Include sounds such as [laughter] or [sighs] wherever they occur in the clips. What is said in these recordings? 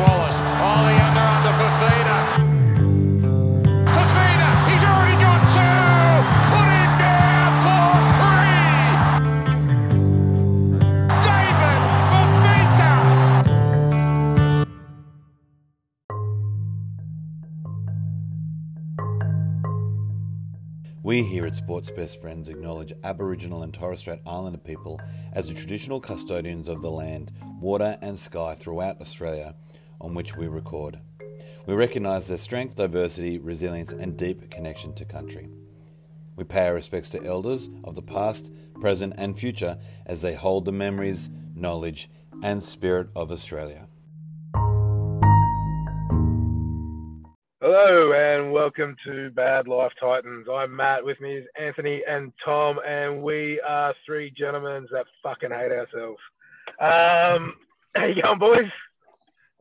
Wallace. Oh, the he's already got two. Put him down for three. David Fifita. We here at Sports Best Friends acknowledge Aboriginal and Torres Strait Islander people as the traditional custodians of the land, water, and sky throughout Australia on which we record. We recognise their strength, diversity, resilience, and deep connection to country. We pay our respects to elders of the past, present, and future as they hold the memories, knowledge, and spirit of Australia. Hello and welcome to Bad Life Titans. I'm Matt. With me is Anthony and Tom, and we are three gentlemen that fucking hate ourselves. Um, [laughs] how you going, boys?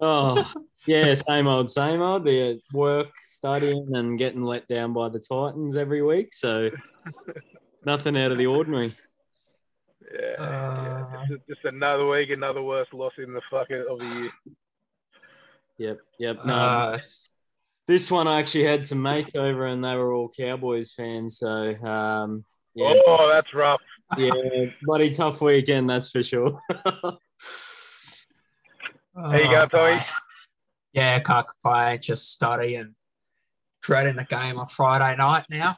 Oh, yeah, same old, same old. The uh, work, studying, and getting let down by the Titans every week. So nothing out of the ordinary. Yeah, yeah. Uh, Just, just another week, another worst loss in the fucking of the year. Yep, yep. No, uh, it's- this one I actually had some mates over, and they were all Cowboys fans. So um, yeah, Oh, that's rough. yeah, bloody tough weekend, that's for sure. [laughs] How you go, Tommy? uh, Yeah, can't complain. Just study and dreading the game on Friday night now.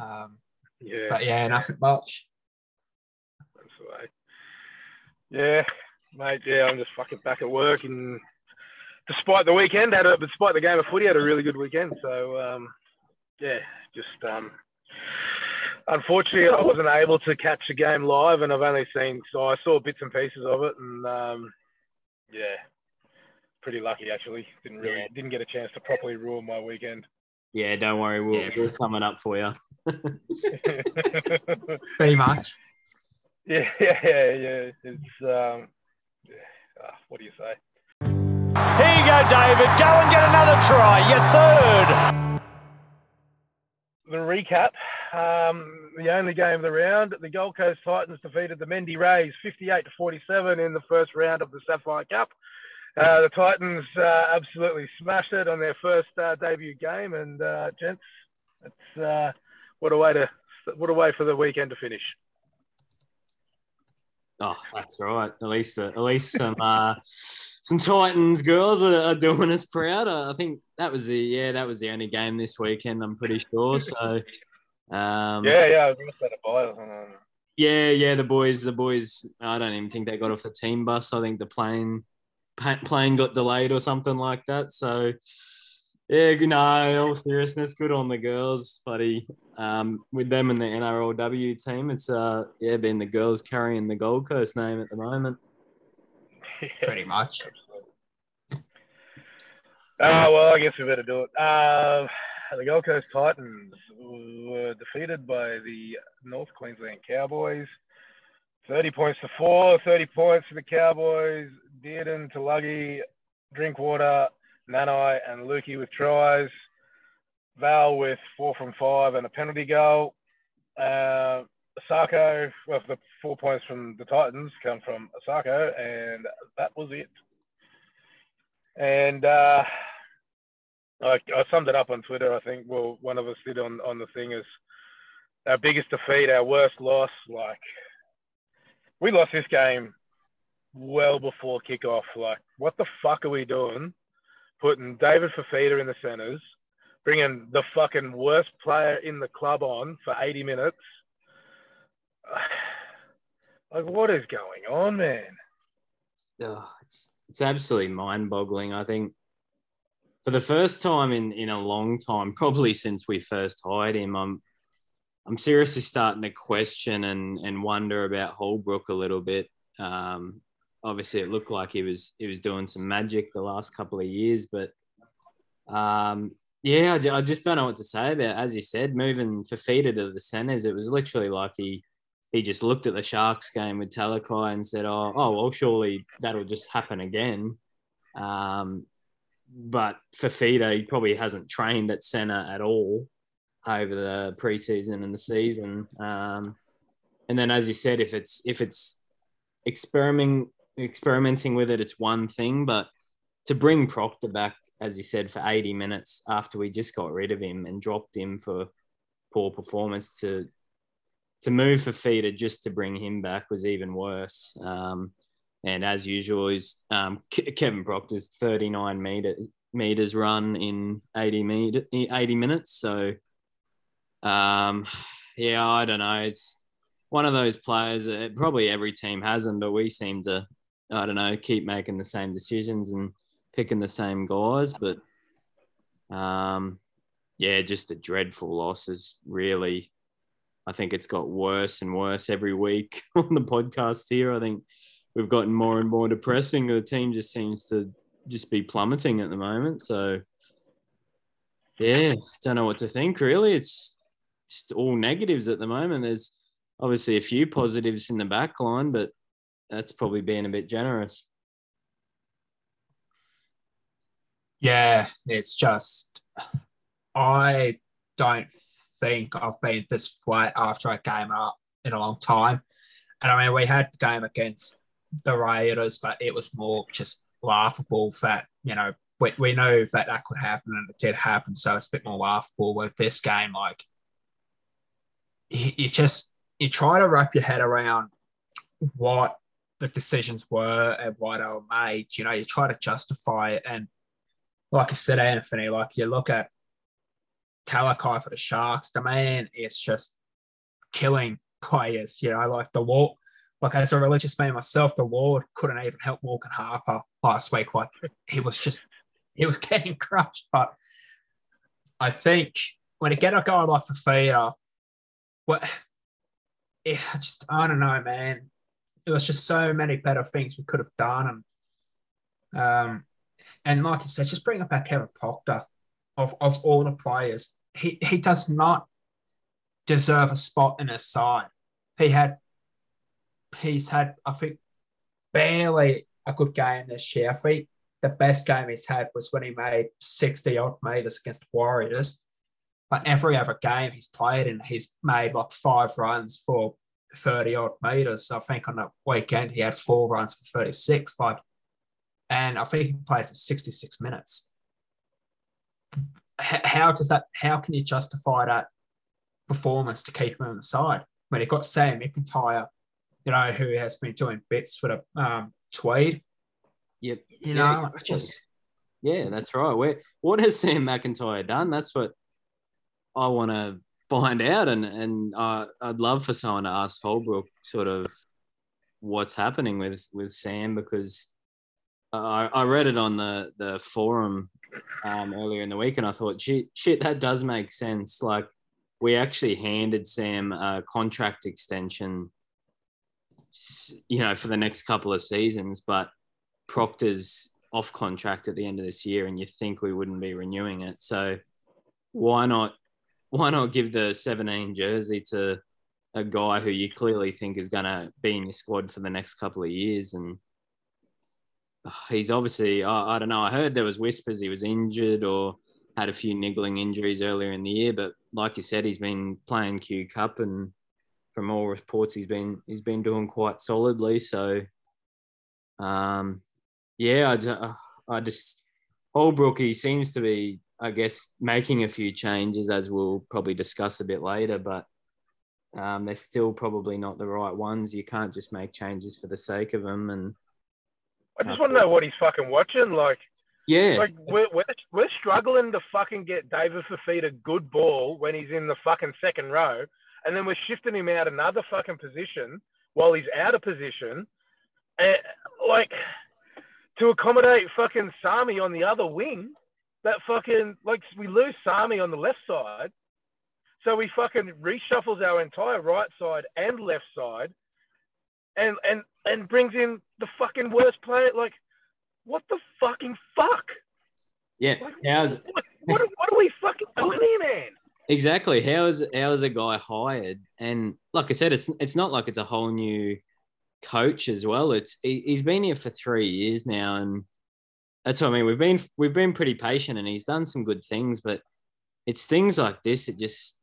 Um, Yeah, but yeah, nothing much. that's the way. Yeah, mate. Yeah, I'm just fucking back at work, and despite the weekend, had a despite the game of footy, had a really good weekend. So um, yeah, just um, unfortunately, I wasn't able to catch the game live, and I've only seen so I saw bits and pieces of it, and um, yeah, pretty lucky actually. Didn't really Yeah. didn't get a chance to properly ruin my weekend. yeah, don't worry, we'll, Yeah. we'll sum it up for you. [laughs] Pretty much. yeah, [laughs] yeah, yeah, yeah. It's um, yeah. Ah, what do you say? Here you go, David. Go and get another try. Your third. the recap. Um, the only game of the round, the Gold Coast Titans defeated the Mendy Rays 58 to 47 in the first round of the Sapphire Cup. Uh, the Titans uh, absolutely smashed it on their first uh, debut game, and uh, gents, it's uh, what a way to what a way for the weekend to finish. Oh, that's right. At least, at least some uh, some Titans girls are, are doing us proud. I think that was the yeah, that was the only game this weekend. I'm pretty sure. So, um, Yeah, yeah, I was going to say a. Yeah, yeah. The boys, the boys. I don't even think they got off the team bus. I think the plane plane got delayed or something like that. So, yeah, good- no, in all seriousness, good on the girls, buddy. Um, with them and the NRLW team, it's uh, yeah, been the girls carrying the Gold Coast name at the moment. [laughs] Pretty much. Ah, well, I guess we better do it. Uh, the Gold Coast Titans were defeated by the North Queensland Cowboys. 30 points to four, 30 points for the Cowboys. Dearden, Taulagi, Drinkwater, Nanai, and Luki with tries. Val with four from five and a penalty goal. Uh, Asako, well, the four points from the Titans come from Asako, and that was it. And uh, I, I summed it up on Twitter. I think well, one of us did on on the thing is our biggest defeat, our worst loss. Like we lost this game well before kickoff. Like what the fuck are we doing? Putting David Fifita in the centers, bringing the fucking worst player in the club on for 80 minutes. [sighs] Like what is going on, man? oh, it's it's absolutely mind-boggling. I think for the first time in in a long time, [laughs] probably since we first hired him, I'm I'm seriously starting to question and and wonder about Holbrook a little bit. Um, obviously, it looked like he was he was doing some magic the last couple of years, but um, yeah, I, I just don't know what to say about. As you said, moving Fifita to the centers, it was literally like he he just looked at the Sharks game with Talakai and said, "Oh, oh well, surely that'll just happen again." Um, but Fifita, he probably hasn't trained at centre at all over the preseason and the season. Um, and then, as you said, if it's if it's experimenting experimenting with it, it's one thing, but to bring Proctor back, as you said, for 80 minutes after we just got rid of him and dropped him for poor performance to to move for Fifita just to bring him back was even worse. Um, and as usual, is um, Kevin Proctor's 39 meter, meters run in 80 meter, 80 minutes. So, um, yeah, I don't know. It's one of those players that probably every team has them, but we seem to, I don't know, keep making the same decisions and picking the same guys. But, um, yeah, just a dreadful losses. Really, I think it's got worse and worse every week [laughs] on the podcast here. I think we've gotten more and more depressing. The team just seems to just be plummeting at the moment. So, yeah, don't know what to think. Really, it's just all negatives at the moment. There's obviously a few positives in the back line, but that's probably being a bit generous. Yeah, it's just I don't think I've been this flat after I came up in a long time. And I mean, we had the game against the Raiders, but it was more just laughable that, you know, we, we know that that could happen and it did happen. So it's a bit more laughable with this game. Like, you, just, you try to wrap your head around what the decisions were and why they were made. You know, you try to justify it. And like I said, Anthony, like you look at Talakai for the Sharks, the man is just killing players. You know, like the Lord, like as a religious man myself, the Lord couldn't even help Morgan Harper last week. Like he was just, he was [laughs] getting crushed. But I think when you get a guy like Fifita, what, yeah, just, I don't know, man. It was just so many better things we could have done. And, um, and like you said, just bring up our Kevin Proctor of, of all the players, he, he does not deserve a spot in his side. He had he's had, I think, barely a good game this year. I think the best game he's had was when he made 60 odd meters against the Warriors. But every other game he's played in, he's made like five runs for 30 odd meters. I think on the weekend he had four runs for 36. Like, and I think he played for 66 minutes how does that? How can you justify that performance to keep him on the side when you've got Sam McIntyre, you know, who has been doing bits for the um, Tweed? Yep. You know, yeah, just yeah, that's right. Where what has Sam McIntyre done? That's what I want to find out, and and uh, I'd love for someone to ask Holbrook sort of what's happening with with Sam because I, I read it on the the forum um, earlier in the week, and I thought, shit, shit, that does make sense. Like, we actually handed Sam a contract extension, you know, for the next couple of seasons, but Proctor's off contract at the end of this year, and you think we wouldn't be renewing it. So, why not? Why not give the 17 jersey to a guy who you clearly think is going to be in your squad for the next couple of years and he's obviously I, I don't know. I heard there was whispers he was injured or had a few niggling injuries earlier in the year, but like you said, he's been playing Q Cup and from all reports he's been he's been doing quite solidly. So, um, yeah, I, uh, I just Holbrook he seems to be I guess making a few changes as we'll probably discuss a bit later, but um, they're still probably not the right ones. You can't just make changes for the sake of them and I just want to know what he's fucking watching. Like, yeah, like we're, we're, we're struggling to fucking get David Fifita a good ball when he's in the fucking second row, and then we're shifting him out another fucking position while he's out of position, and like to accommodate fucking Sami on the other wing. That fucking like we lose Sami on the left side, so we fucking reshuffles our entire right side and left side, and and and brings in the fucking worst player. Like, what the fucking fuck? Yeah, like, how's what, what, what are we fucking doing here, man? Exactly. How is how is a guy hired? And like I said, it's it's not like it's a whole new coach as well. It's he, he's been here for three years now, and that's what I mean. We've been we've been pretty patient, and he's done some good things. But it's things like this. It just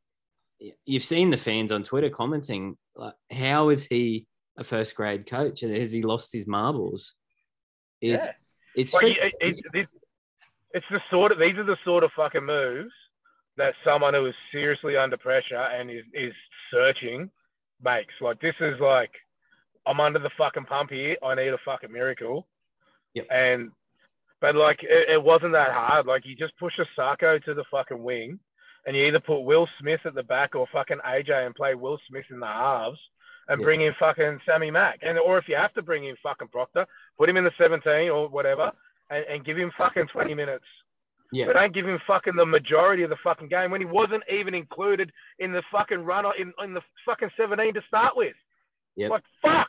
you've seen the fans on Twitter commenting like, how is he a first grade coach? Has he lost his marbles? It's yeah. it's Like, freaking- it, it, it's, it's the sort of these are the sort of fucking moves that someone who is seriously under pressure and is, is searching makes. Like this is like I'm under the fucking pump here. I need a fucking miracle. Yep. And but like it, it wasn't that hard. Like you just push a Sacco to the fucking wing, and you either put Will Smith at the back or fucking AJ and play Will Smith in the halves. And Yeah. bring in fucking Sammy Mack, and or if you have to bring in fucking Proctor, put him in the 17 or whatever, and, and give him fucking 20 minutes. Yeah, But don't give him fucking the majority of the fucking game when he wasn't even included in the fucking run in, in the fucking 17 to start with. Yep. Like, fuck.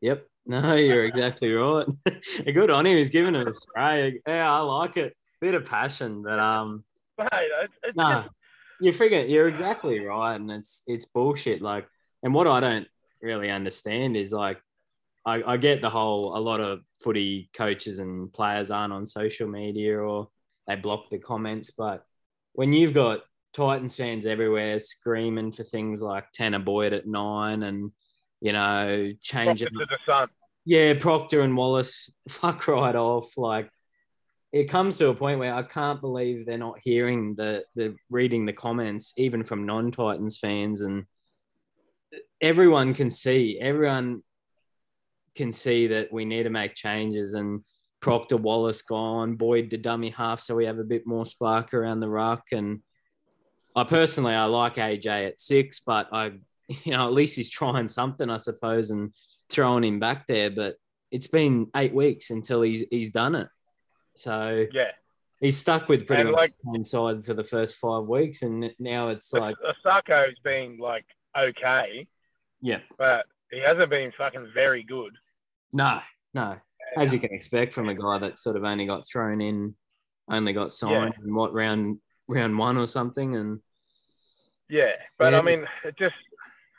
Yep. [laughs] No, you're exactly right. [laughs] Good on him. He's giving it a spray. Yeah, I like it. Bit of passion, but um, Mate, it's, it's no, just- you figure you're exactly right, and it's it's bullshit. Like, and what I don't really understand is like, I, I get the whole. A lot of footy coaches and players aren't on social media or they block the comments, but when you've got Titans fans everywhere screaming for things like Tanah Boyd at nine and you know changing to the sun. yeah, Proctor and Wallace, [laughs] fuck right off. Like it comes to a point where I can't believe they're not hearing the the reading the comments, even from non-Titans fans, and everyone can see, everyone can see that we need to make changes. And Proctor Wallace gone, Boyd to dummy half, so we have a bit more spark around the ruck. And I personally, I like AJ at six, but I, [laughs] you know, at least he's trying something, I suppose, and throwing him back there. But it's been eight weeks until he's he's done it. So Yeah. he's stuck with pretty And, much like- the same size for the first five weeks, and now it's like, Osaka's been like okay, yeah, but he hasn't been fucking very good. no, no, as you can expect from a guy that sort of only got thrown in, only got signed in what round round one or something, and Yeah. But Yeah. I mean, it just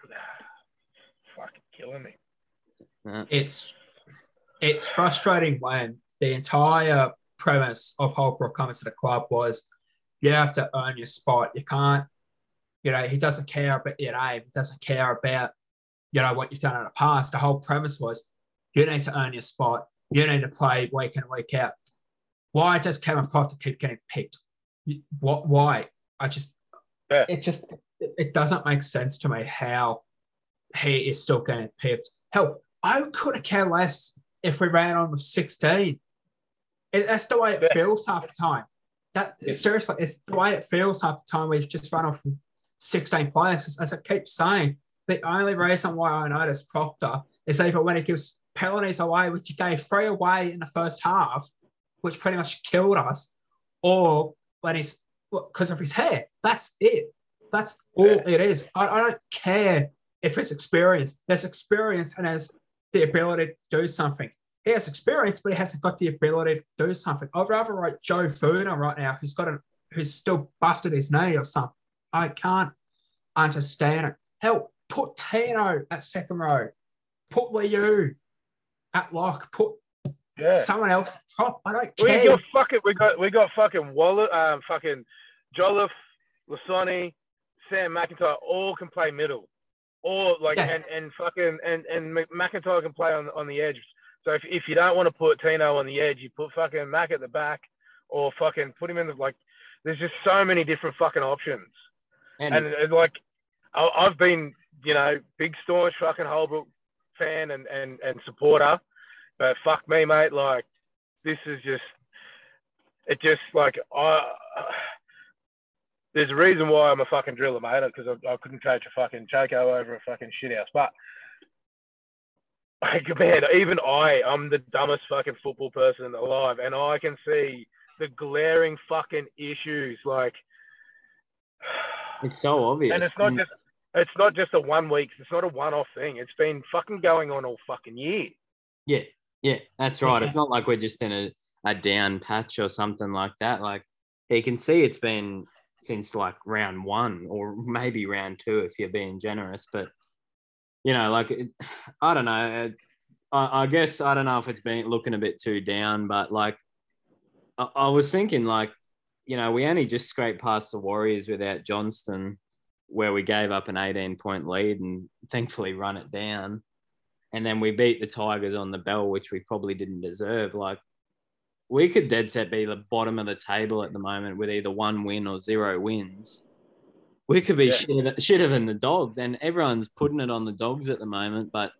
[sighs] fucking killing me. it's it's frustrating when the entire premise of Holbrook coming to the club was you have to earn your spot. You can't, you know, he doesn't care about your name. He doesn't care about, you know, what you've done in the past. The whole premise was you need to earn your spot. You need to play week in, week out. Why does Kevin Proctor keep getting picked? What? Why? I just, Yeah. it just, it doesn't make sense to me how he is still getting picked. Hell, I couldn't care less if we ran on with 16. It, that's the way it Yeah. feels half the time. That Yeah. seriously, it's the way it feels half the time. We've just run off with 16 players. As, as I keep saying, the only reason why I notice Proctor is either when he gives penalties away, which he gave three away in the first half, which pretty much killed us, or when he's because of his hair. That's it. That's all Yeah. it is. I, I don't care if it's experience. There's experience and there's the ability to do something. He has experience, but he hasn't got the ability to do something. I'd rather write Joe Funa right now, who's got a who's still busted his knee or something. I can't understand it. Hell, put Tino at second row. Put Liu at lock. Put Yeah. someone else top. I don't care. We got fucking we got we got fucking Waller, um, fucking Jolliffe, Lisone, Sam McIntyre all can play middle, or like Yeah. and and fucking and and McIntyre can play on on the edge. So if if you don't want to put Tino on the edge, you put fucking Mac at the back, or fucking put him in the like. There's just so many different fucking options, and, and, and like I, I've been you know big staunch fucking Holbrook fan and and and supporter, but fuck me, mate, like this is just it just like I there's a reason why I'm a fucking driller, mate, because I, I couldn't coach a fucking Choco over a fucking shithouse. But like man, even I, I'm the dumbest fucking football person alive, and I can see the glaring fucking issues. Like, it's so obvious. and it's not just it's not just a one week, it's not a one off thing. It's been fucking going on all fucking year. Yeah, yeah, that's right. It's not like we're just in a, a down patch or something like that. Like you can see it's been since like round one or [laughs] maybe round two if you're being generous. But you know, like it, [sighs] I don't know. I, I guess I don't know if it's been looking a bit too down, but like I, I was thinking, like you know, we only just scraped past the Warriors without Johnson, where we gave up an 18 point lead and thankfully run it down and then we beat the Tigers on the bell, which we probably didn't deserve. Like we could dead set be the bottom of the table at the moment with either one win or zero wins. We could be Yeah. shitter, shitter than the dogs, and everyone's putting it on the dogs at the moment. But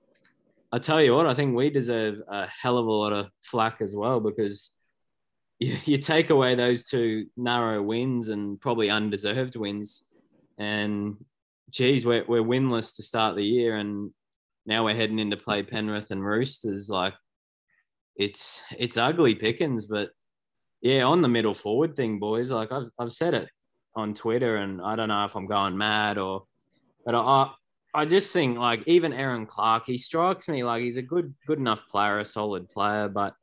I tell you what, I think we deserve a hell of a lot of flack as well because you, [laughs] you take away those two narrow wins and probably undeserved wins, and geez, we're, we're winless to start the year, and now we're heading into play Penrith and Roosters. Like it's it's ugly pickings, but yeah, on the middle forward thing, boys. Like I've I've said it on Twitter, and I don't know if I'm going mad or, but I I just think like even Erin Clark, he strikes me like he's a good good enough player, a solid player, but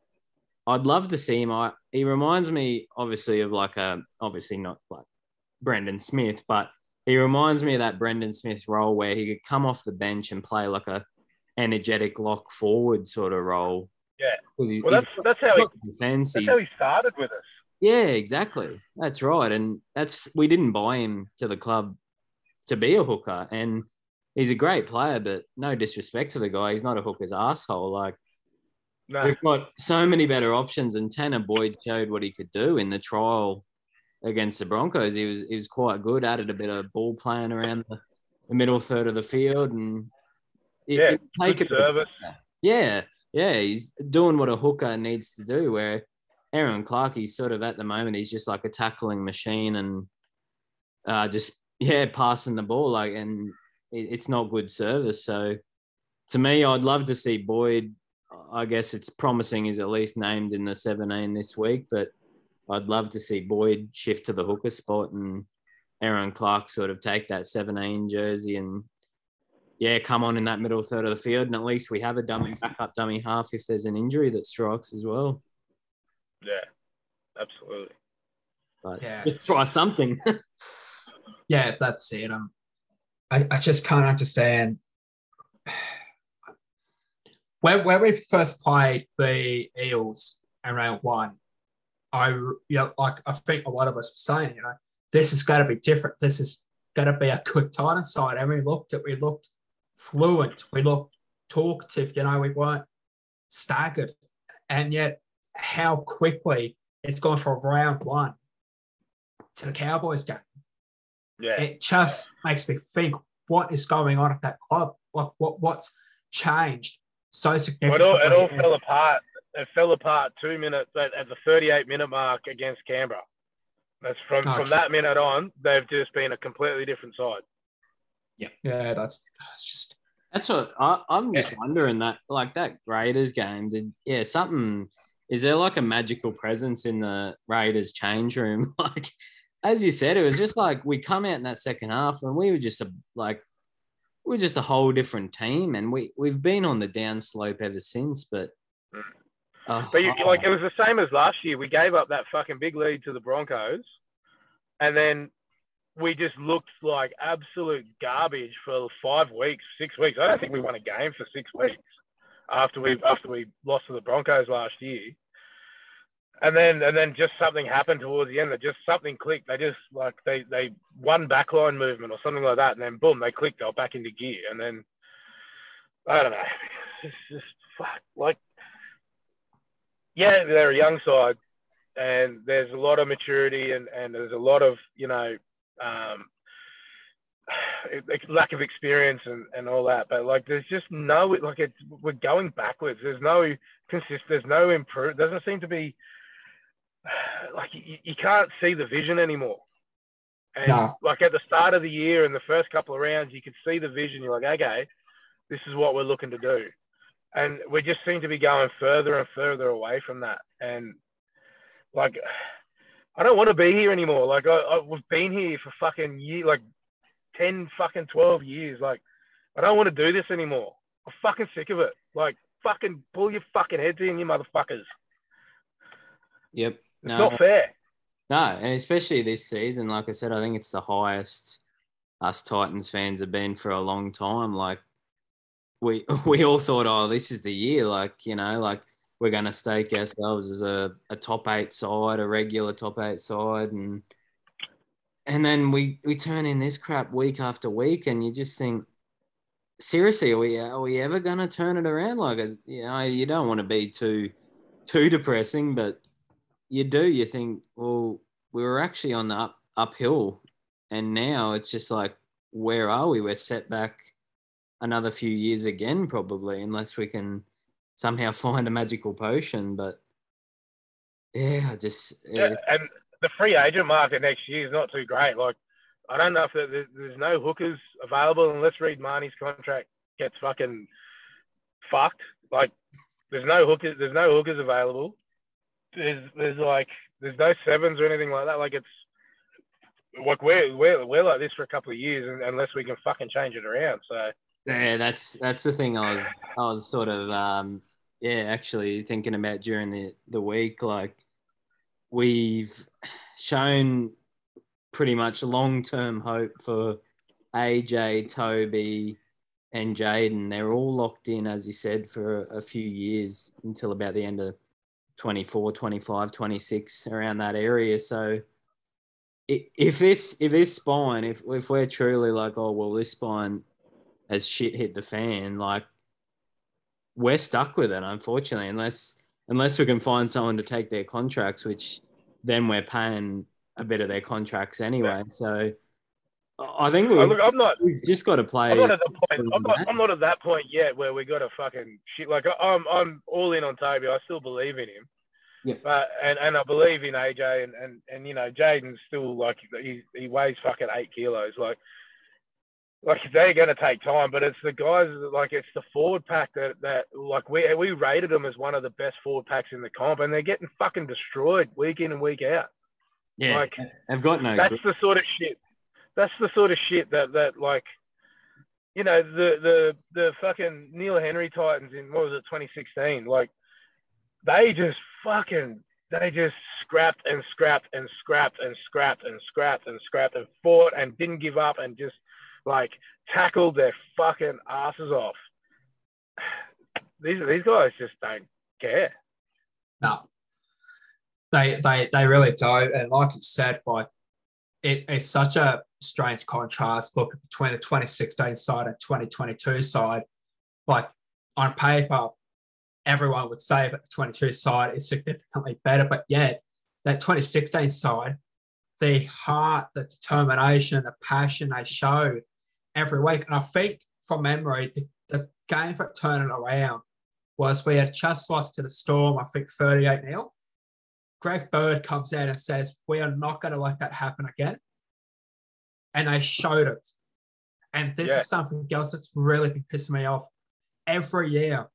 I'd love to see him. I he reminds me obviously of like a obviously not like Brendan Smith, but he reminds me of that Brendan Smith role where he could come off the bench and play like a energetic lock forward sort of role. Yeah. he's, Well, that's that's how he that's how he started with us. yeah, exactly. That's right. And that's we didn't buy him to the club to be a hooker. And he's a great player, but no disrespect to the guy. He's not a hooker's asshole. Like No, we've got so many better options. And Tanah Boyd showed what he could do in the trial against the Broncos. He was he was quite good. Added a bit of ball playing around the, the middle third of the field, and it, Yeah, it take good a bit service. yeah, yeah, he's doing what a hooker needs to do. Where Erin Clark, he's sort of at the moment, he's just like a tackling machine and uh, just yeah, passing the ball like, and it, it's not good service. So to me, I'd love to see Boyd. I guess it's promising he's at least named in the 17 this week, but I'd love to see Boyd shift to the hooker spot and Erin Clark sort of take that 17 jersey and yeah, come on in that middle third of the field, and at least we have a dummy backup dummy half if there's an injury that strikes as well. Yeah, absolutely. But Yeah. just try something. [laughs] Yeah, that's it. Um, I, I just can't understand. When, when we first played the Eels in round one, I you know, like I think a lot of us were saying, you know, this is going to be different. This is going to be a good Titan side. And we looked at, we looked fluent, we looked talkative. You know, we weren't staggered, and yet how quickly it's gone from round one to the Cowboys game Yeah, it just makes me think what is going on at that club like what what's changed so Well, it significantly all, it all And- fell apart. It fell apart two minutes at, at the 38 minute mark against Canberra. That's from Oh, from that minute on. They've just been a completely different side. Yeah yeah, that's it's just That's what I, I'm just wondering that, like that Raiders game, did yeah something? Is there like a magical presence in the Raiders change room? [laughs] Like, as you said, it was just like we come out in that second half and we were just a like we're just a whole different team, and we we've been on the downslope ever since. But oh, But you, like it was the same as last year. We gave up that fucking big lead to the Broncos, and then we just looked like absolute garbage for five weeks, six weeks. I don't think we won a game for six weeks after we after we lost to the Broncos last year. And then and then just something happened towards the end that just something clicked. They just like they they one backline movement or something like that, and then boom, they clicked. They were back into gear, and then I don't know. It's just fuck like yeah, they're a young side, and there's a lot of maturity and, and there's a lot of you know um, [sighs] lack of experience and, and all that. But like, there's just no like it's we're going backwards. There's no consist. There's no improve. Doesn't seem to be [sighs] like you, you can't see the vision anymore. And No. like at the start of the year and the first couple of rounds, you could see the vision. You're like, okay, this is what we're looking to do and we just seem to be going further and further away from that. And like, I don't want to be here anymore. Like, I, I we've been here for fucking year, like ten fucking twelve years. Like, I don't want to do this anymore. I'm fucking sick of it. Like, fucking pull your fucking heads in, you motherfuckers. yep, It's no, not fair. No, and especially this season, like I said, I think it's the highest us Titans fans have been for a long time. Like we [laughs] we all thought, oh, this is the year. Like you know, like we're going to stake ourselves as a, a top eight side, a regular top eight side, and and then we we turn in this crap week after week, and you just think, seriously, are we are we ever going to turn it around? Like uh, you know, you don't want to be too too depressing, but you do. You think, well, we were actually on the up, uphill, and now it's just like, where are we? We're set back another few years again, probably, unless we can somehow [laughs] find a magical potion. But yeah, I just Yeah, and the free agent market next year is not too great. Like, I don't know if there's, there's no hookers available unless Reed Mahoney's contract gets fucking fucked. Like, there's no hookers. There's no hookers available. There's there's like there's no sevens or anything like that. Like it's like we're we're we're like this for a couple of years un- unless we can fucking change it around. So Yeah, that's that's the thing I was I was sort of um yeah, actually thinking about during the the week like we've shown pretty much long-term hope for AJ, Toby and Jaden. They're all locked in as you said for a few years until about the end of 24, 25, 26 around that area. So if this if this spine if if we're truly like oh well this spine has shit hit the fan, like we're stuck with it, unfortunately, unless unless we can find someone to take their contracts, which then we're paying a bit of their contracts anyway. So I think Oh, we've, look, I'm not. we've just got to play. I'm not at the point. I'm not, I'm not at that point yet where we got to fucking shit. Like I'm, I'm all in on Toby. I still believe in him. Yeah. But and, and I believe in AJ and and, and you know Jaden's still like he he weighs fucking eight kilos. Like like they're gonna take time, but it's the guys like it's the forward pack that that like we we rated them as one of the best forward packs in the comp, and they're getting fucking destroyed week in and week out. yeah, like, they've got no. that's the sort of shit. That's the sort of shit that that like, you know, the the the fucking Neil Henry Titans in what was it, 2016? Like, they just fucking they just scrapped and scrapped and scrapped and scrapped and scrapped and scrapped and fought and didn't give up and just like tackled their fucking asses off. These these guys just don't care. No. They they they really don't. And like you said, like it, it's such a strange contrast look between the 2016 side and 2022 side. Like on paper, everyone would say that the 22 side is significantly better, but yet that 2016 side, the heart, the determination, the passion they showed every week. And I think from memory, the, the game for turning around was we had just lost to the Storm, I think 38 0. Greg Bird comes out and says, We are not going to let that happen again. And they showed it. And this Yeah. is something else that's really been pissing me off. Every year,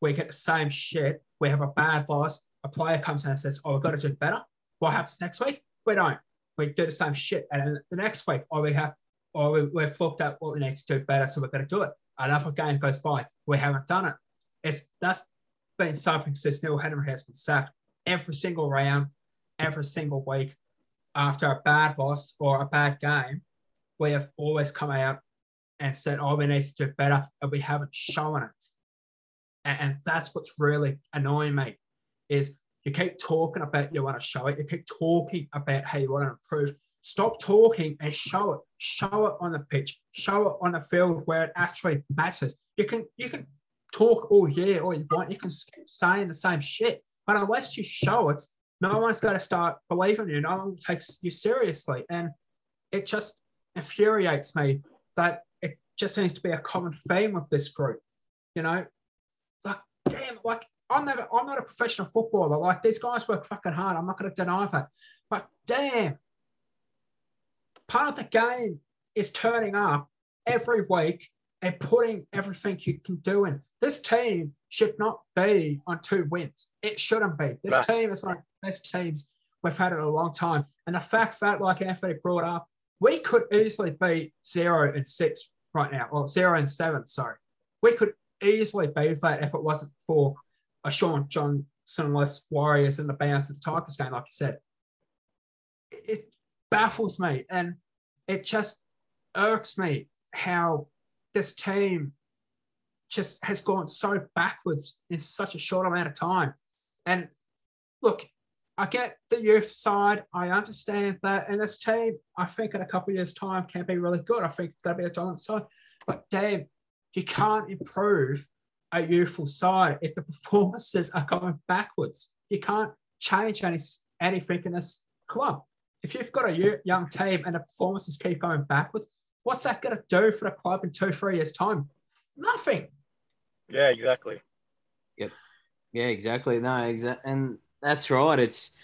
we get the same shit. We have a bad loss. A player comes in and says, Oh, we've got to do better. What happens next week? We don't. We do the same shit. And the next week, or we have, or we, we've looked at what we need to do better, so we're going to do it. Another game goes by. We haven't done it. It's that's been something since Neil Henry has been sacked every single round, every single week. After a bad loss or a bad game, we have always come out and said, "Oh, we need to do better," and we haven't shown it. And, and that's what's really annoying me is you keep talking about you want to show it, you keep talking about how you want to improve. Stop talking and show it. Show it on the pitch. Show it on the field where it actually matters. You can you can talk all year all you want. You can keep saying the same shit, but unless you show it, no one's going to start believing you. No one takes you seriously, and it just infuriates me that it just seems to be a common theme with this group. You know, like damn, like I'm never, I'm not a professional footballer. Like these guys work fucking hard. I'm not going to deny that, but damn, part of the game is turning up every week and putting everything you can do in. This team should not be on two wins. It shouldn't be. This Right. team is one of the best teams we've had in a long time. And the fact that, like Anthony brought up, we could easily be zero and six right now, or zero and seven, sorry. We could easily be that if it wasn't for a Shaun Johnson-less Warriors in the bounce of the Tigers game, like you said. It baffles me and it just irks me how this team just has gone so backwards in such a short amount of time. And look, I get the youth side. I understand that. And this team, I think in a couple of years' time, can be really good. I think it's going to be a dominant side. But damn, you can't improve a youthful side if the [laughs] performances are going backwards. You can't change any anything in this club. If you've got a young team and the performances keep going backwards, what's that going to do for the club in two, three years' time? Nothing. Yeah, exactly. Yep. Yeah, exactly. No, exactly, and that's right. It's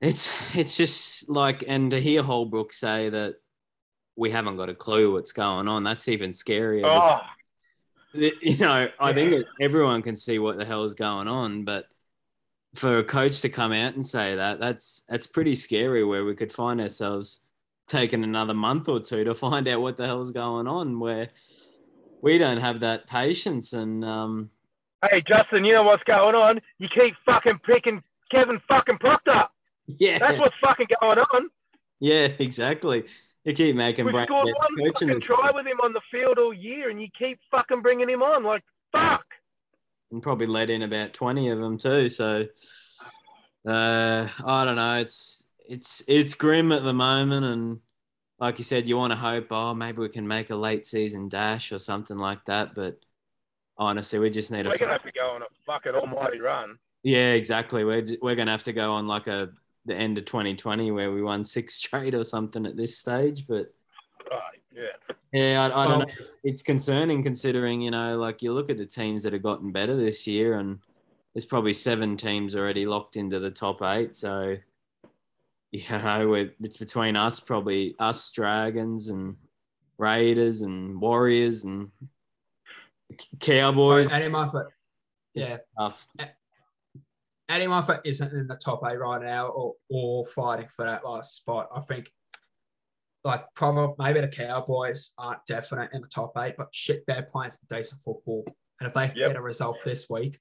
it's it's just like, and to hear Holbrook say that we haven't got a clue what's going on, that's even scarier. Oh, you know, I think Yeah. that everyone can see what the hell is going on, but for a coach to come out and say that, that's that's pretty scary. Where we could find ourselves taking another month or two to find out what the hell's going on, where we don't have that patience. And um, hey, Justin, you know what's going on? You keep fucking picking Kevin fucking Proctor. yeah, That's what's fucking going on. yeah, exactly. You keep making We scored one fucking try with him on the field all year, and you keep fucking bringing him on. Like, fuck. And probably let in about 20 of them too so uh i don't know it's it's it's grim at the moment and like you said you want to hope oh maybe we can make a late season dash or something like that but honestly we just need We're a gonna have to go on a fucking almighty run. yeah exactly we're, we're gonna have to go on like a the end of 2020 where we won six [laughs] straight or something at this stage but yeah. Yeah, I, I don't know. It's, it's concerning considering, you know, like you look at the teams that have gotten better this year, and there's probably seven teams already locked into the top eight. So, [laughs] you know, we're, it's between us, probably us, Dragons, and Raiders, and Warriors, and Cowboys. That, It's yeah, tough. anyone isn't in the top eight right now or, or fighting for that last spot, I think like probably maybe the Cowboys aren't definite in the top eight, but shit, they're playing some decent football. And if they Yep. get a result this week,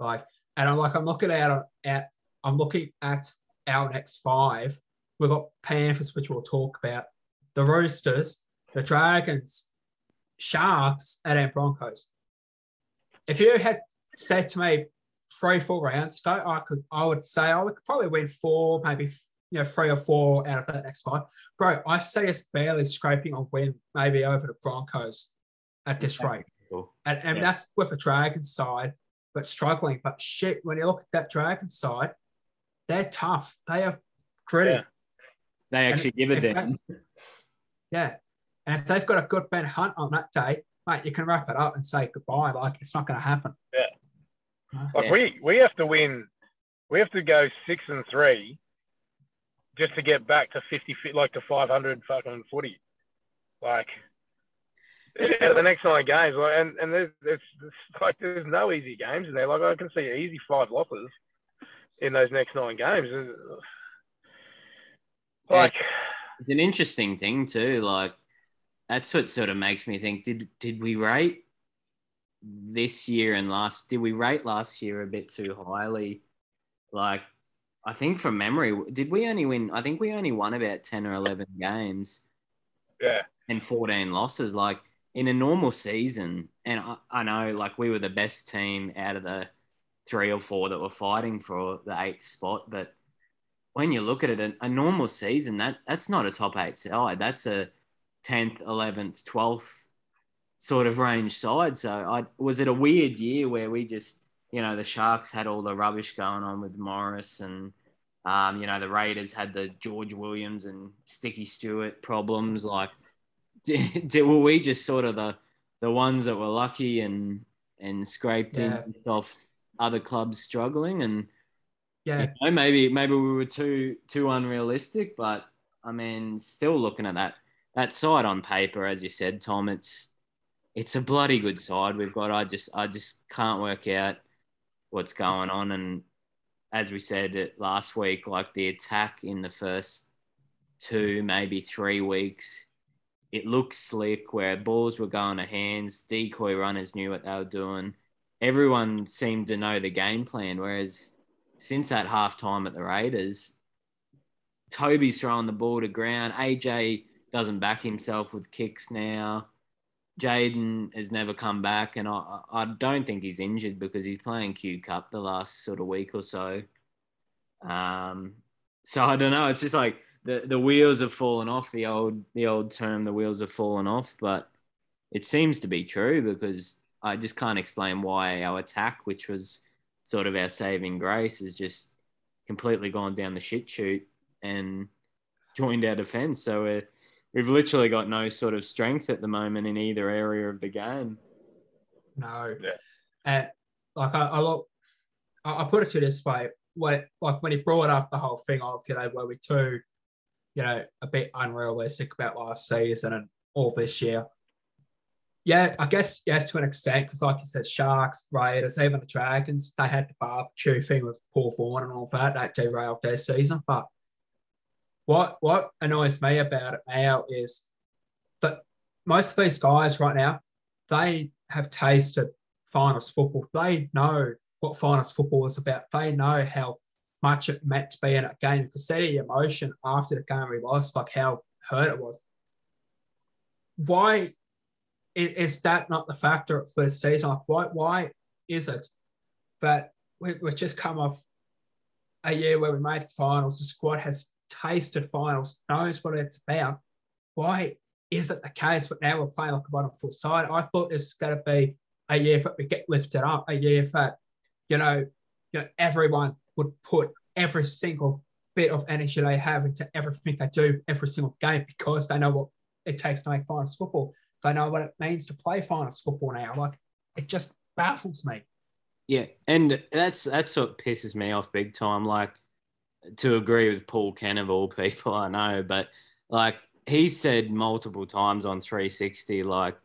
like, and I'm like, I'm looking at at I'm looking at our next five. We've got Panthers, which we'll talk about, the Roosters, the Dragons, Sharks, and then Broncos. If you had said to me three, four rounds ago, I could, I would say I would probably win four, maybe you know three or four out of that next five. Bro, I see us barely scraping on win, maybe over the Broncos at this rate, Cool. and, and Yeah. that's with a Dragons side, but struggling. But shit, when you look at that Dragons side, they're tough. They are gritty. Yeah. They And actually give a if damn. [laughs] Yeah. And if they've got a good Ben Hunt on that day, mate, you can wrap it up and say goodbye. Like it's not going to happen. Yeah. Like Yes. we we have to win. We have to go six and three, just to get back to fifty, fi- like to five hundred fucking footy. Like of the next nine games, like, and and there's it's, it's like there's no easy games in there. Like I can see easy five losses in those next nine games. And, Like It's an interesting thing too. Like that's what sort of makes me think: did did we rate this year and last? Did we rate last year a bit too highly? Like, I think from memory, did we only win? I think we only won about ten or eleven games yeah, and fourteen losses. Like in a normal season, and I, I know like we were the best team out of the three or four that were fighting for the eighth spot, but when you look at it, a, a normal season that that's not a top eight side. That's a tenth, eleventh, twelfth sort of range side. So, I was it a weird year where we just, you know, the Sharks had all the rubbish going on with Morris, and um, you know, the Raiders had the George Williams and Sticky Stuart problems. Like, did, did, were we just sort of the the ones that were lucky and and scraped Yeah. in off other clubs struggling and Yeah. you know, maybe maybe we were too too unrealistic, but I mean, still looking at that that side on paper, as you said, Tom, it's it's a bloody good side we've got. I just I just can't work out what's going on, and as we said last week, like the attack in the first two, maybe three weeks, it looked slick where balls were going to hands, decoy runners knew what they were doing. Everyone seemed to know the game plan, whereas since that half time at the Raiders, Toby's throwing the ball to ground. AJ doesn't back himself with kicks now. Jaden has never come back, and I, I don't think he's injured because he's playing Q Cup the last sort of week or so. Um, so I don't know. It's just like the, the wheels have fallen off. The old the old term, the wheels have fallen off, but it seems to be true because I just can't explain why our attack, which was sort of our saving grace, has just completely gone down the shit chute and joined our defence. So we're, we've literally got no sort of strength at the moment in either area of the game. No. Yeah. And like I, I look, I, I put it to this way: when like when he brought up the whole thing of you know were we too, you know, a bit unrealistic about last season and all this year. Yeah, I guess yes to an extent because like you said, Sharks, Raiders, even the Dragons, they had the barbecue thing with Paul Vaughan and all that that derailed their season. But what what annoys me about it now is that most of these guys right now, they have tasted finals football. They know what finals football is about. They know how much it meant to be in a game. See the emotion after the game we lost, like how hurt it was. Why is that not the factor for the season? Like why why is it that we, we've just come off a year where we made finals, the squad has tasted finals, knows what it's about. Why is it the case? that now we're playing like a bottom side. I thought this was going to be a year that we get lifted up, a year that, you know, you know, everyone would put every single bit of energy they have into everything they do every single game because they know what it takes to make finals football. They know what it means to play finals football now. Like it just baffles me. Yeah, and that's that's what pisses me off big time. Like to agree with Paul Kent of all people I know, but like he said multiple times on 360, like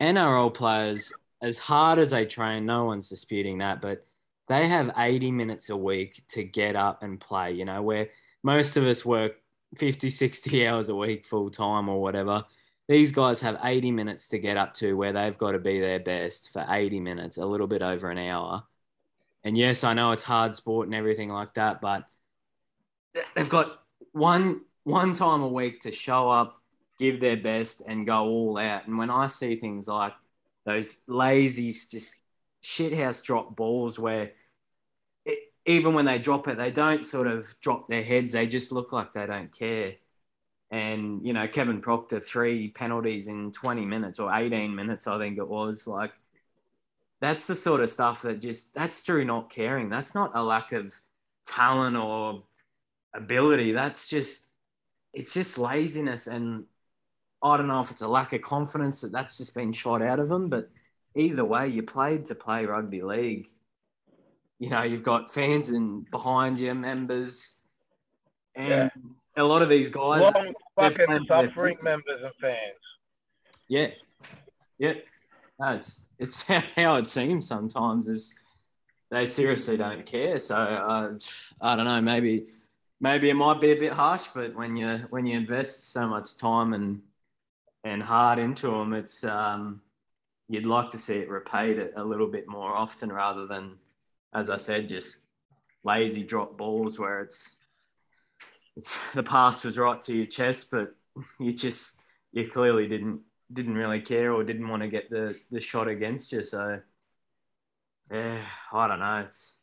NRL players, as hard as they train, no one's disputing that, but they have 80 minutes a week to get up and play, you know, where most of us work 50, 60 [laughs] hours a week full time or whatever. These guys have 80 minutes to get up to where they've got to be their best for 80 minutes, a little bit over an hour. And yes, I know it's hard sport and everything like that, but they've got one one time a week to show up, give their best, and go all out. And when I see things like those lazy, just shithouse drop balls where it, even when they drop it, they don't sort of drop their heads. They just look like they don't care. And, you know, Kevin Proctor, three penalties in 20 minutes or 18 minutes, I think it was. Like, that's the sort of stuff that just, that's through not caring. That's not a lack of talent or ability. That's just, it's just laziness. And I don't know if it's a lack of confidence that that's just been shot out of them, but either way, you played to play rugby league. You know, you've got fans and behind you, members, and Yeah. a lot of these guys. Long fucking playing for their suffering members and fans. Yeah, yeah. No, it's it's [laughs] how it seems sometimes. Is they seriously don't care. So uh, I don't know. Maybe maybe it might be a bit harsh, but when you when you invest so much time and and heart into them, it's um, you'd like to see it repaid a, a little bit more often rather than, as I said, just lazy drop balls where it's it's [laughs] the pass was right to your chest, but [laughs] you just you clearly didn't didn't really care or didn't want to get the the shot against you. So yeah, I don't know. It's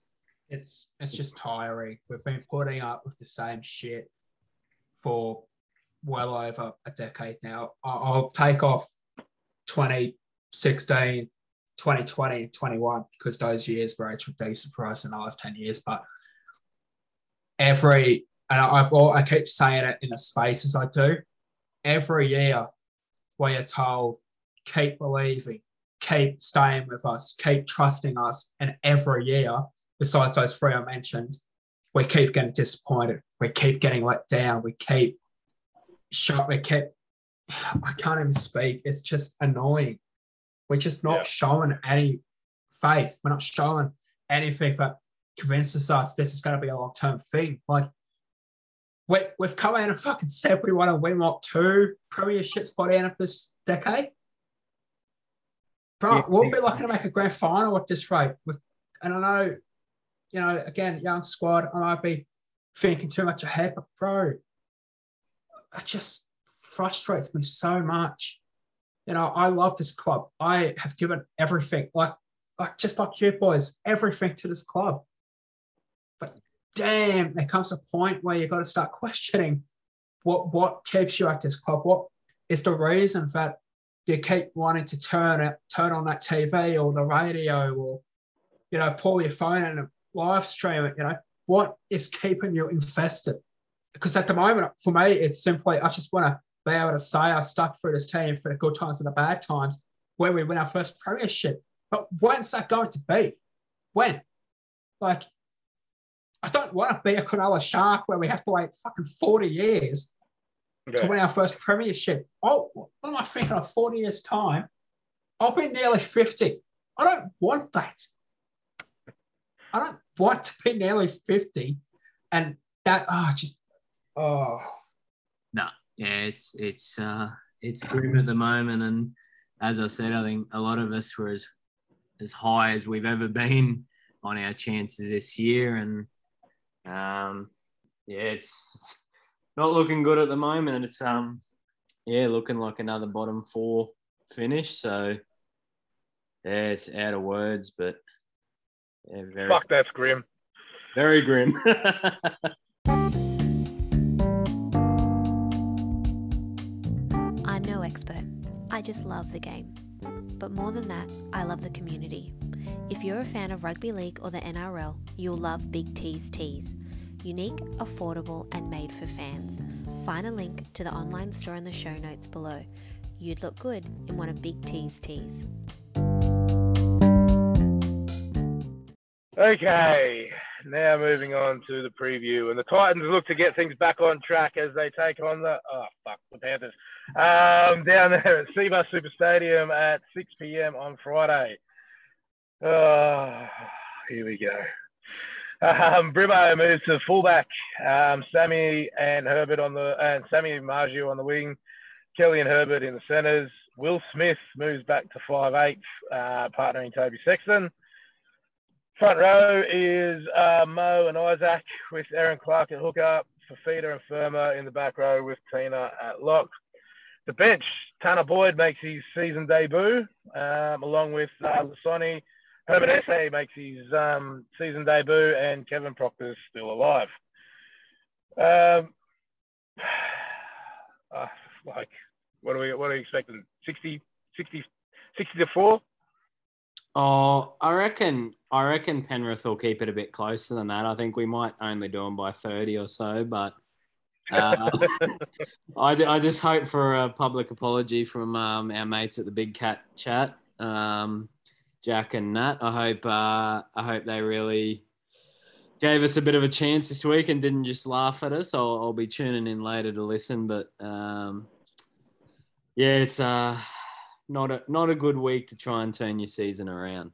It's it's just tiring. We've been putting up with the same shit for well over a decade now. I'll take off 2016, 2020, 21 because those years were actually decent for us in the last 10 years. But every, and I've all, I keep saying it in the spaces I do, every year we are told, keep believing, keep staying with us, keep trusting us. And every year, besides those three I mentioned, we keep getting disappointed. We keep getting let down. We keep shot. We keep, I can't even speak. It's just annoying. We're just not Yeah. showing any faith. We're not showing anything that convinces us this is going to be a long term thing. Like, we, we've come out and fucking said we want to win what two premierships by the end of this decade. Bro, Yeah. we'll be lucky to make a grand final at this rate. With, and I know, you know, again, young squad, I might be thinking too much ahead, but bro, it just frustrates me so much. You know, I love this club. I have given everything, like, like just like you boys, everything to this club. But damn, there comes a point where you got to start questioning what what keeps you at this club. What is the reason that you keep wanting to turn it, turn on that TV or the radio or you know, pull your phone and live stream it. You know, what is keeping you invested? Because at the moment, for me, it's simply I just want to be able to say I stuck through this team for the good times and the bad times when we win our first premiership. But when's that going to be? When? Like, I don't want to be a Cronulla Shark where we have to wait fucking 40 years to win our first premiership. Oh, what am I thinking of 40 years' time? I'll be nearly 50. I don't want that. I don't want to be nearly 50 and that, oh, just, oh. No, yeah, it's, it's, uh, it's grim at the moment. And as I said, I think a lot of us were as, as high as we've ever been on our chances this year. And, um, yeah, it's, it's not looking good at the moment. And it's, um, yeah, looking like another bottom four finish. So, yeah, it's out of words, but yeah, very, Fuck, that's grim. very grim. [laughs] I'm no expert. I just love the game. But more than that, I love the community. If you're a fan of rugby league or the NRL, you'll love Big T's Tees. Unique, affordable, and made for fans. Find a link to the online store in the show notes below. You'd look good in one of Big T's tees. Okay, now moving on to the preview, and the Titans look to get things back on track as they take on the oh fuck the Panthers um, down there at Cbus Super Stadium at 6 p.m. on Friday. Oh, here we go. Um, Brimo moves to fullback. Um, Sammy and Herbert on the and Sammy Marju on the wing. Kelly and Herbert in the centres. Will Smith moves back to five eight, uh, partnering Toby Sexton. Front row is uh, Mo and Isaac with Erin Clark at hooker, Fifita and Fermor in the back row with Tino at lock. The bench, Tanah Boyd makes his season debut, um, along with uh, Lisone. Herbert makes his um, season debut, and Kevin Proctor's still alive. Um, uh, [sighs] like, what are we? What are we expecting? 60, 60, 60 to four. Oh, I reckon. I reckon Penrith will keep it a bit closer than that. I think we might only do them by thirty or so, but [laughs] uh, I, I just hope for a public apology from um, our mates at the Big Cat Chat, um, Jack and Nat. I hope. Uh, I hope they really gave us a bit of a chance this week and didn't just laugh at us. I'll, I'll be tuning in later to listen, but um, yeah, it's uh, not a not a good week to try and turn your season around.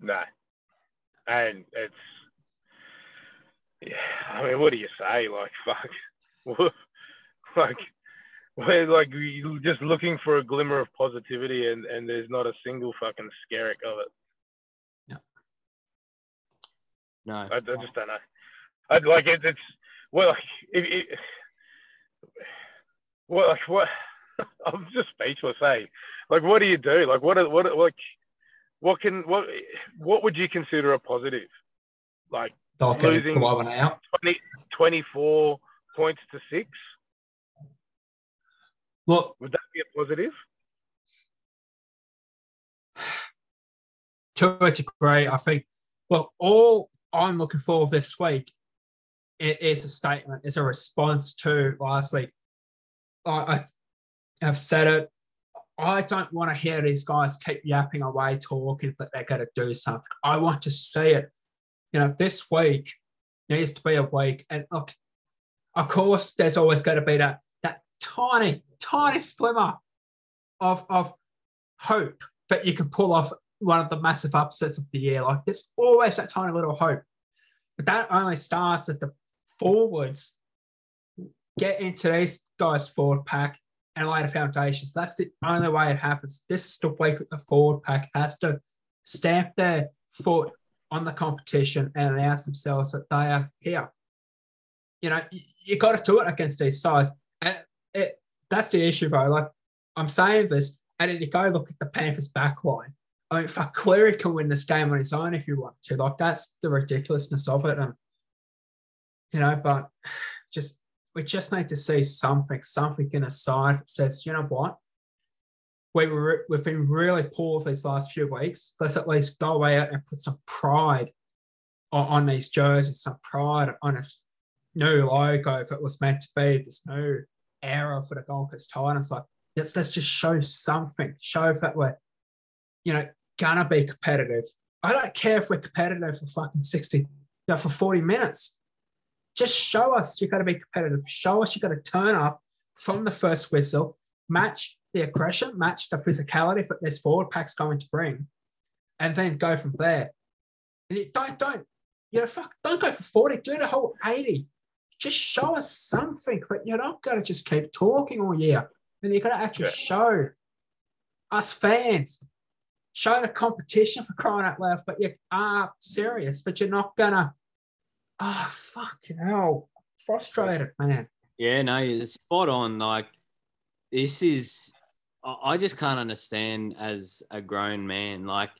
No. And it's yeah, I mean, what do you say? Like, fuck, [laughs] like, we're like you're just looking for a glimmer of positivity, and and there's not a single fucking skerrick of it. Yeah. No, I, I just don't know. I'd like it, it's well, like, it, it, what, like what? [laughs] I'm just speechless. Hey, like, what do you do? Like, what, what, like, what can, what, what would you consider a positive? Like Losing- out. 20, 24 points to six. Look, Would that be a positive? to a degree, I think. Well, all I'm looking for this week i- is a statement, is a response to last week. I, I have said it. I don't want to hear these guys keep yapping away, talking that they're going to do something. I want to see it. You know, this week needs to be a week. And look, of course, there's always going to be that that tiny, tiny slimmer of of hope that you can pull off one of the massive upsets of the year. Like there's always that tiny little hope. But that only starts at the forwards. Get into these guys' forward pack and lay the foundations. That's the only way it happens. This is the week the forward pack has to stamp their foot on the competition and announce themselves that they are here. You know, you, you got to do it against these sides. And it, that's the issue, though. Like I'm saying this, and then you go look at the Panthers back line. I mean, fuck, Cleary can win this game on his own if you want to. Like, that's the ridiculousness of it. And, you know, but [sighs] just, we just need to see something, something in a side that says, you know what? We were, we've been really poor these last few weeks. Let's at least go away out and put some pride on, on these jerseys, some pride on a new logo if it was meant to be this new era for the Gold Coast Titans. Like let's let's just show something, show that we're, you know, gonna be competitive. I don't care if we're competitive for fucking 60, you know, for 40 minutes. Just show us you gotta be competitive. Show us you gotta turn up from the first whistle, match the aggression, match the physicality that this forward pack's going to bring, and then go from there. And you don't don't you know fuck don't go for 40, do the whole 80 just show us something. But you're not going to just keep talking all year. And you've got to actually yeah. show us fans, show the competition for crying out loud. But you are serious, but you're not going to. Oh, fucking hell. Frustrated, man. Yeah, no, you're spot on. Like, this is. I just can't understand as a grown man. Like,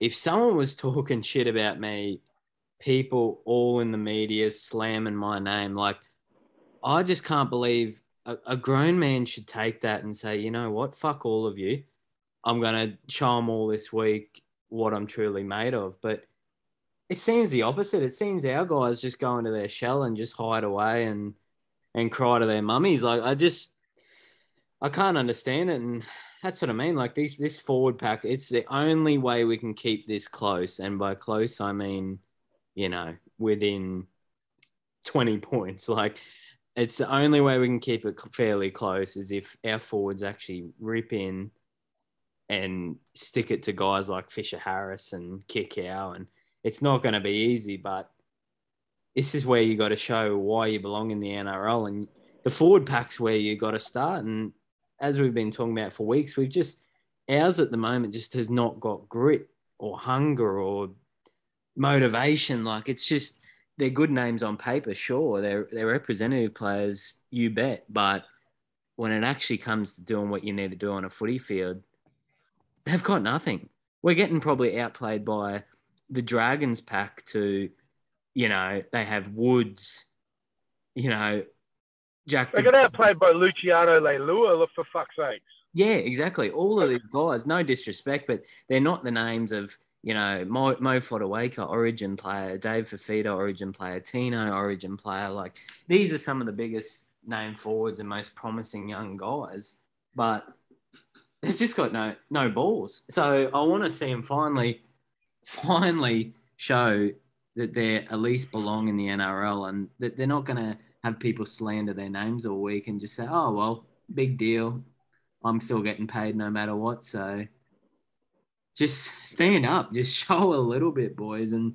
if someone was [laughs] talking shit about me people all in the media slamming my name. Like, I just can't believe a, a grown man should take that and say, you know what, fuck all of you. I'm going to show them all this week what I'm truly made of. But it seems the opposite. It seems our guys just go into their shell and just hide away and and cry to their mummies. Like I just I can't understand it. And that's what I mean. Like these this forward pack, it's the only way we can keep this close. And by close I mean you know, within 20 points. [laughs] Like, it's the only way we can keep it fairly close is if our forwards actually rip in and stick it to guys like Fisher Harris and Kikau. And it's not going to be easy, but this is where you got to show why you belong in the NRL. And the forward pack's where you got to start. And as we've been talking about for weeks, we've just, ours at the moment just has not got grit or hunger or motivation. Like it's just they're good names on paper, sure. They're they're representative players, you bet. But when it actually comes to doing what you need to do on a footy field, they've got nothing. We're getting probably outplayed by the Dragons pack to, you know, they have Woods, you know, Jack. They got outplayed by Luciano Leilua, for fuck's sakes. Yeah, exactly. All of these guys, no disrespect, but they're not the names of you know, Mo, Mo Fotuaika, Origin player, Dave Fifita, Origin player, Tino, Origin player. Like these are some of the biggest name forwards and most promising young guys, but they've just got no no balls. So I want to see them finally, finally show that they at least belong in the NRL and that they're not going to have people slander their names all week and just say, oh well, big deal. I'm still getting paid no matter what. So just stand up, [laughs] just show a little bit, boys, and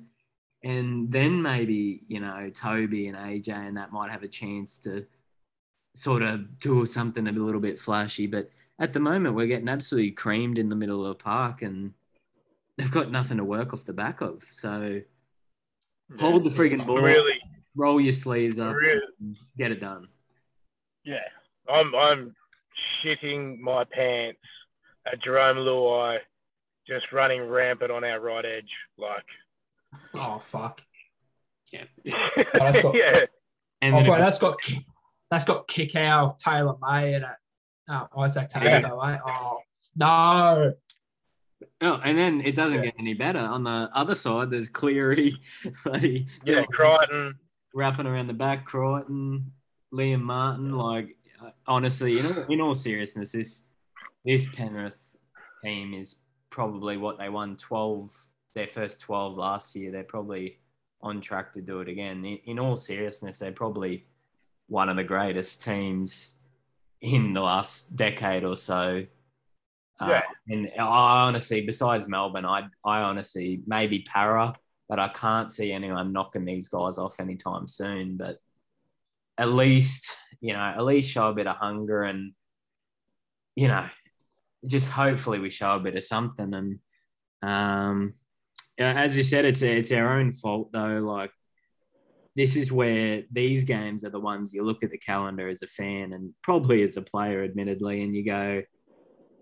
and then maybe you know Toby and AJ and that might have a chance to sort of do something a little bit flashy. But at the moment, we're getting absolutely creamed in the middle of the park, and they've got nothing to work off the back of. So hold the friggin' ball, really, roll your sleeves up, really, get it done. Yeah, I'm I'm shitting my pants at Jarome Luai just running rampant on our right edge. Like, oh fuck, yeah, oh, [laughs] that's got, yeah. And oh, bro, that's got that's got Kikau, Taylor May, and uh, Izack Tago. Yeah. Eh? Oh no. Oh, and then it doesn't yeah. get any better. On the other side, there's Cleary, [laughs] yeah, Crichton, wrapping around the back, Crichton, Liam Martin. Like, uh, honestly, in all, in all seriousness, this this Penrith team is probably what they won 12 their first 12 last year they're probably on track to do it again in, in all seriousness they're probably one of the greatest teams in the last decade or so yeah. Uh, and I honestly, besides Melbourne, I I honestly maybe Parra, but I can't see anyone knocking these guys off anytime soon. But at least you know, at least show a bit of hunger and you know, just hopefully we show a bit of something. And um, as you said, it's it's our own fault though. Like this is where these games are the ones you look at the calendar as a fan and probably as a player, admittedly, and you go,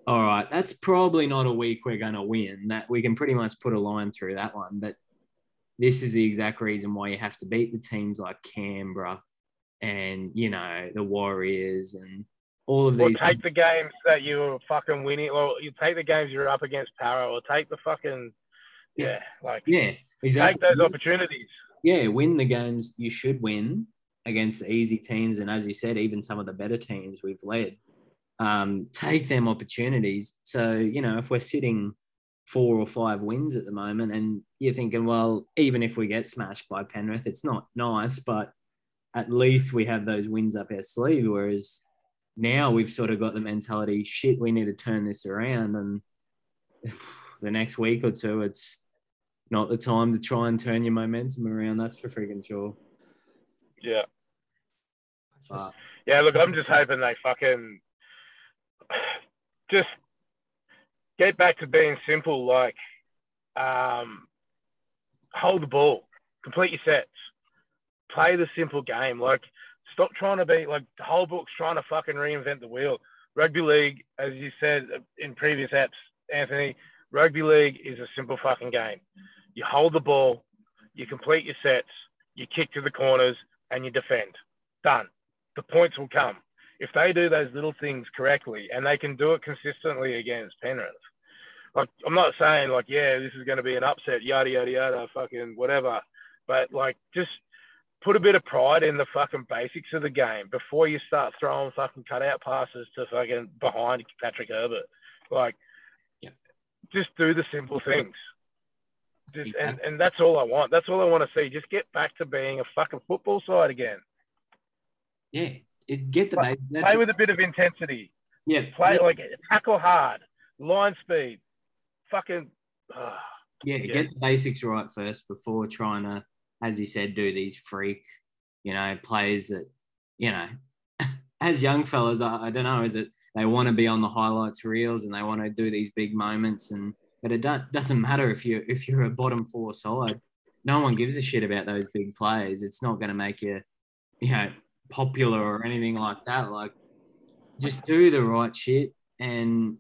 all right, that's probably not a week we're going to win. That we can pretty much put a line through that one. But this is the exact reason why you have to beat the teams like Canberra and you know the Warriors and all of these. Or take the games that you're fucking winning, or you take the games you're up against Parra, or take the fucking yeah, like yeah. exactly. Take those opportunities. yeah, win the games you should win against the easy teams, and as you said, even some of the better teams we've led. Um, take them opportunities. So you know, if we're sitting four or five wins at the moment, and you're thinking, well, even if we get smashed by Penrith, it's not nice, but at least we have those wins up our sleeve. Whereas now we've sort of got the mentality, shit, we need to turn this around, and [sighs] the next week or two, it's not the time to try and turn your momentum around. That's for freaking sure. Yeah. But Yeah, look, I'm just [laughs] hoping they fucking just get back to being simple, like um, hold the ball, complete your sets, play the simple game. Like, stop trying to be like the whole book's trying to fucking reinvent the wheel. Rugby league, as you said in previous apps, Anthony, rugby league is a simple fucking game. You hold the ball, you complete your sets, you kick to the corners, and you defend. Done. The points will come if they do those little things correctly and they can do it consistently against Penrith, like I'm not saying like yeah this is going to be an upset yada yada yada fucking whatever, but like just put a bit of pride in the fucking basics of the game before you start throwing fucking cutout passes to fucking behind Patrick Herbert. Like, Yeah. just do the simple things. Just, and, and that's all I want. That's all I want to see. Just get back to being a fucking football side again. yeah, it, get the Play- base. Play with a bit of intensity. yeah, Play yeah, like tackle hard, line speed, fucking. ah. yeah, yeah. get the basics right first before trying to, as you said, do these freak, you know, plays that, you know, [laughs] as young fellas, I, I don't know, is it they want to be on the highlights reels and they want to do these big moments and but it don't, doesn't matter if you if you're a bottom four side. No one gives a shit about those big plays. It's not going to make you, you know, popular or anything like that. Like, just do the right shit. And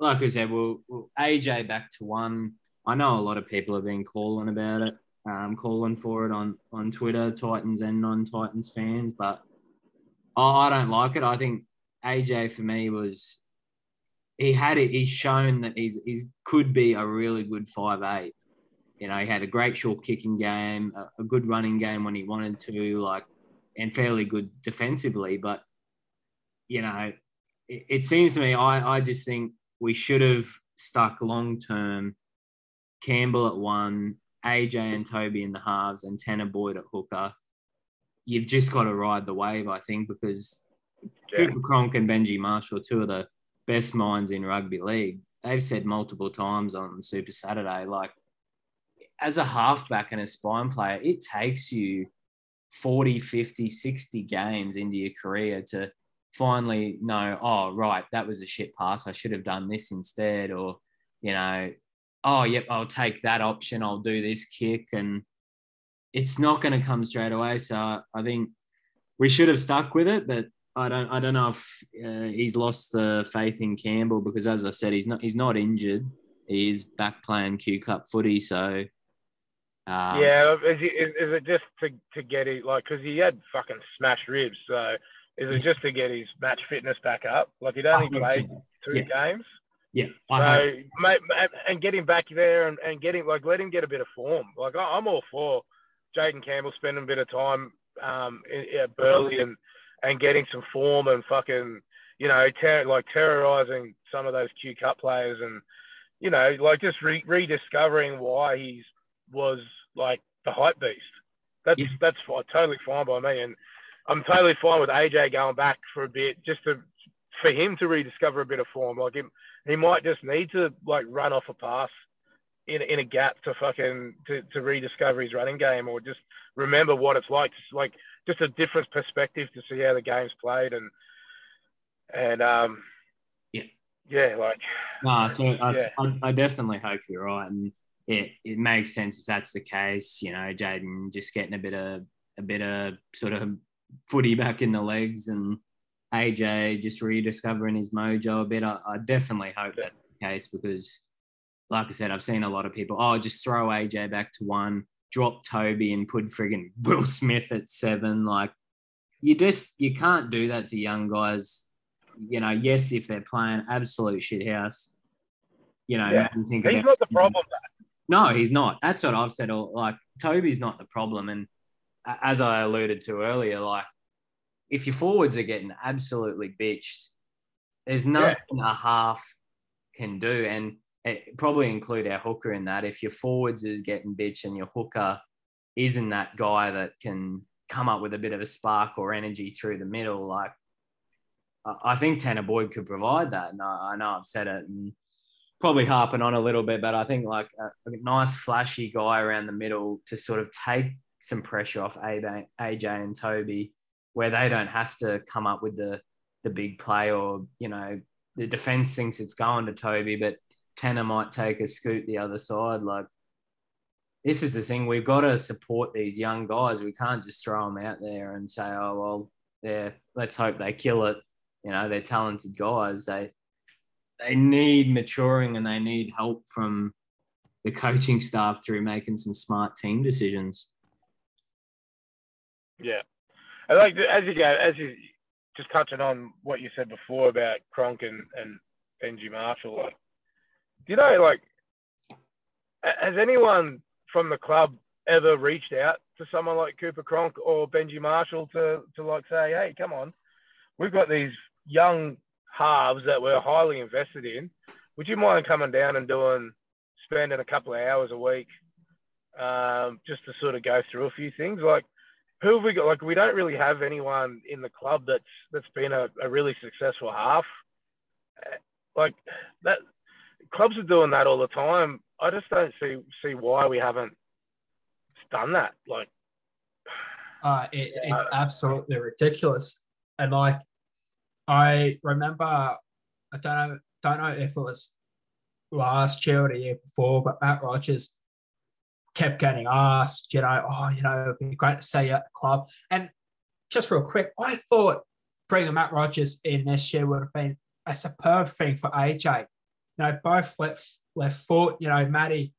like I said, we'll, we'll AJ back to one. I know a lot of people have been calling about it, um, calling for it on on Twitter, Titans and non-Titans fans, but I, I don't like it. I think AJ for me was he had it. He's shown that he's he's could be a really good five eight. You know, he had a great short kicking game, a, a good running game when he wanted to, like, and fairly good defensively. But you know, it, it seems to me, I I just think we should have stuck long term. Campbell at one, AJ and Toby in the halves, and Tanah Boyd at hooker. You've just got to ride the wave, I think, because Yeah. Cooper Cronk and Benji Marshall, two of the best minds in rugby league, they've said multiple times on Super Saturday, like, as a halfback and a spine player, it takes you 40, 50, 60 games into your career to finally know, oh, right, that was a shit pass. I should have done this instead. Or, you know, oh, yep, I'll take that option. I'll do this kick. And it's not going to come straight away. So I think we should have stuck with it, but I don't, I don't know if uh, he's lost the faith in Campbell because, as I said, he's not, he's not injured. He's back playing Q Cup footy. So, um, yeah, is, is, it just to, to get it like because he had fucking smashed ribs? So is it just to get his match fitness back up? Like he'd only played so. two Yeah. games, Yeah, so I hope. mate, and getting him back there and, and getting like let him get a bit of form. Like I- I'm all for Jayden Campbell spending a bit of time um, in, at Burleigh and and getting some form and fucking you know ter- like terrorizing some of those Q Cup players and you know like just re- rediscovering why he's was like the hype beast. That's Yeah. that's fi- totally fine by me, and I'm totally fine with AJ going back for a bit just to for him to rediscover a bit of form. Like him, he might just need to like run off a pass in in a gap to fucking to, to rediscover his running game or just remember what it's like. Just like just a different perspective to see how the game's played and and um Yeah. yeah like No, so I, Yeah. I, I definitely hope you're right, and it it makes sense if that's the case. You know, Jayden just getting a bit of a bit of sort of footy back in the legs, and AJ just rediscovering his mojo a bit. I, I definitely hope Yeah. that's the case because, like I said, I've seen a lot of people. Oh, just throw AJ back to one, drop Toby, and put friggin' [laughs] Will Smith at seven. Like you just you can't do that to young guys. You know, yes, if they're playing absolute shithouse, you know, Yeah. think he's not the problem. No, he's not. That's what I've said. All like Toby's not the problem, and as I alluded to earlier, like if your forwards are getting absolutely bitched, there's nothing yeah. a half can do, and it probably include our hooker in that. If your forwards is getting bitched and your hooker isn't that guy that can come up with a bit of a spark or energy through the middle, like I think Tanah Boyd could provide that. And I, I know I've said it and probably harping on a little bit, but I think like a, a, nice flashy guy around the middle to sort of take some pressure off AJ, and Toby, where they don't have to come up with the the big play or you know the defense thinks it's going to Toby, but Tanah might take a scoot the other side. Like this is the thing we've got to support these young guys. We can't just throw them out there and say, oh well, yeah, let's hope they kill it you know they're talented guys. They they need maturing and they need help from the coaching staff through making some smart team decisions. Yeah, I like as you go as you just touching on what you said before about Cronk and, and Benji Marshall. Like, do you know like has anyone from the club ever reached out to someone like Cooper Cronk or Benji Marshall to to like say, hey, come on, we've got these young halves that we're highly invested in, would you mind coming down and doing spending a couple of hours a week um, just to sort of go through a few things? Like, who have we got? Like, we don't really have anyone in the club that's that's been a, a really successful half. Like that, clubs are doing that all the time. I just don't see see why we haven't done that. Like, uh, it, it's uh, absolutely ridiculous. And like, I remember, I don't know, don't know if it was last year or the year before, but Matt Rogers kept getting asked, you know, oh, you know, it'd be great to see you at the club. And just real quick, I thought bringing Matt Rogers in this year would have been a superb thing for AJ. You know, both left left foot. You know, Matty,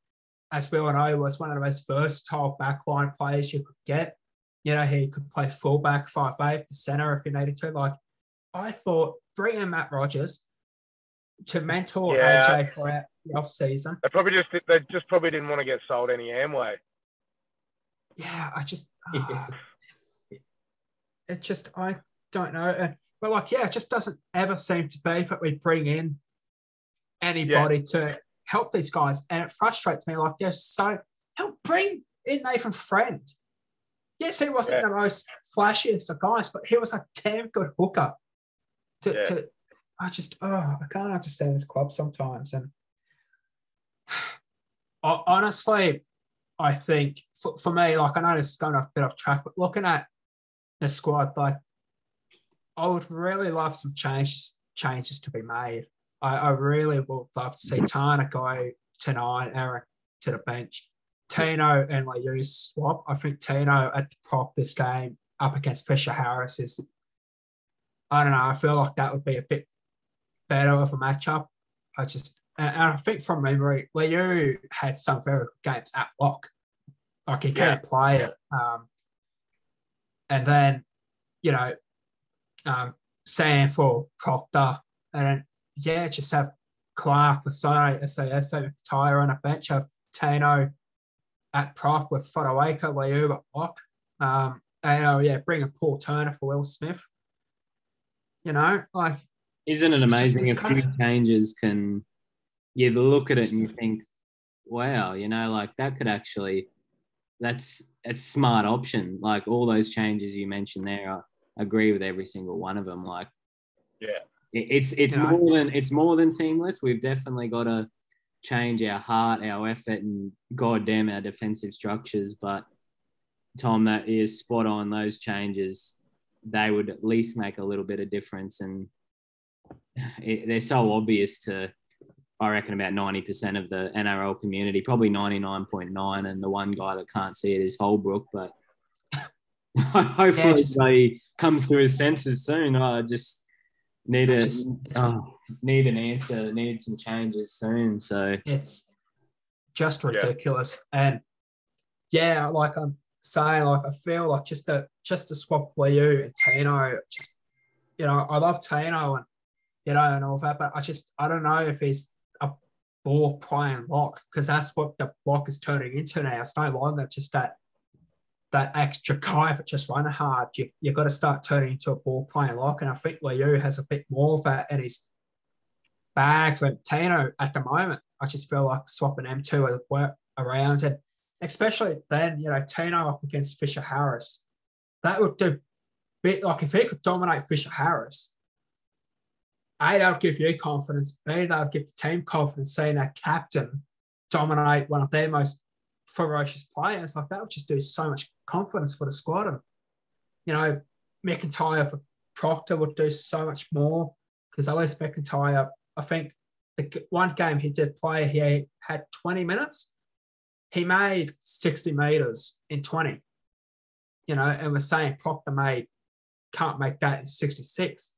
as we all know, was one of the most versatile backline players you could get. You know, he could play fullback, five eight, the center if he needed to. Like I thought bring in Matt Rogers to mentor yeah. AJ throughout the off season. They probably just they just probably didn't want to get sold any Amway. Yeah, I just uh, [laughs] it just I don't know. But like, yeah, it just doesn't ever seem to be that we bring in anybody yeah. to help these guys, and it frustrates me. Like, they're so help bring in Nathan Friend. Yes, he wasn't yeah. the most flashiest of guys, but he was a damn good hooker to, yeah. to I just oh I can't understand this club sometimes. And [sighs] honestly I think for, for me like I know this is going off a bit off track but looking at the squad like I would really love some changes changes to be made. I, I really would love to see Tanah go tonight Eric to the bench. Tino and you swap. I think Tino at the prop this game up against Fisher Harris is I don't know. I feel like that would be a bit better of a matchup. I just, and, and I think from memory, Liu had some very good games at lock. Like he can yeah. play it. Um, and then, you know, um, Sam for Proctor. And yeah, just have Clark, the side, SAS, Tyre on a bench, have Tino at prop with Fotuaika, Liu at lock. Um, and oh, yeah, bring a Paul Turner for Will Smith. You know, like isn't it amazing if few changes can you look at it and you think, wow, you know, like that could actually that's a smart option. Like all those changes you mentioned there, I agree with every single one of them. Like, yeah, it's it's more than it's more than seamless. We've definitely got to change our heart, our effort, and goddamn our defensive structures. But Tom, that is spot on. Those changes they would at least make a little bit of difference. And it, they're so obvious to, I reckon, about 90% of the NRL community, probably 99.9. And the one guy that can't see it is Holbrook. But [laughs] hopefully yeah, he comes to his senses soon. I just need a just, oh, need an answer, need some changes soon. So it's just ridiculous. Yeah. And yeah, like I'm saying, like I feel like just to just to swap Liu and Tino, just you know, I love Tino and you know and all that, but I just I don't know if he's a ball playing lock because that's what the block is turning into now. It's no longer just that that extra guy for just running hard. You you got to start turning into a ball playing lock, and I think Liu has a bit more of that in his bag for Tino at the moment. I just feel like swapping M two work around, and especially then, you know, Tino up against Fisher Harris, that would do bit like if he could dominate Fisher Harris. A, that would give you confidence. B, that would give the team confidence, seeing that captain dominate one of their most ferocious players. Like that would just do so much confidence for the squad. And, you know, McIntyre for Proctor would do so much more because at least McIntyre, I think the one game he did play, he had 20 minutes. He made 60 meters in 20, you know, and we're saying Proctor made, can't make that in 66.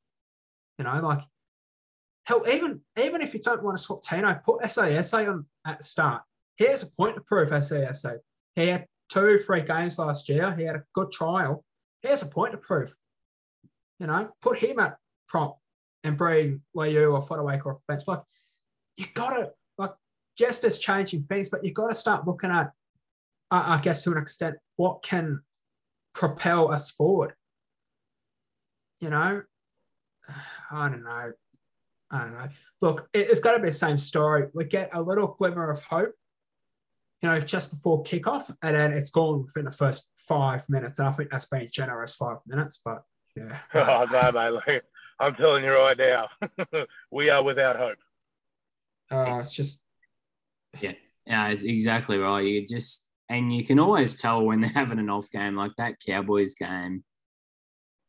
You know, like, hell, even even if you don't want to swap Tino, put SASA on at the start. He has a point to prove SASA. He had two, free games last year. He had a good trial. He has a point to prove. You know, put him at prop and bring Liu or Fotuaika off the bench. Like, you got just as changing things, but you've got to start looking at, I guess, to an extent, what can propel us forward. You know, I don't know. I don't know. Look, it, has got to be the same story. We get a little glimmer of hope, you know, just before kickoff, and then it's gone within the first five minutes. And I think that's been generous five minutes, but yeah. [laughs] oh, no, mate. I'm telling you right now, [laughs] we are without hope. Uh, it's just. Yeah, yeah, it's exactly right. You just, and you can always tell when they're [laughs] having an off game like that Cowboys game.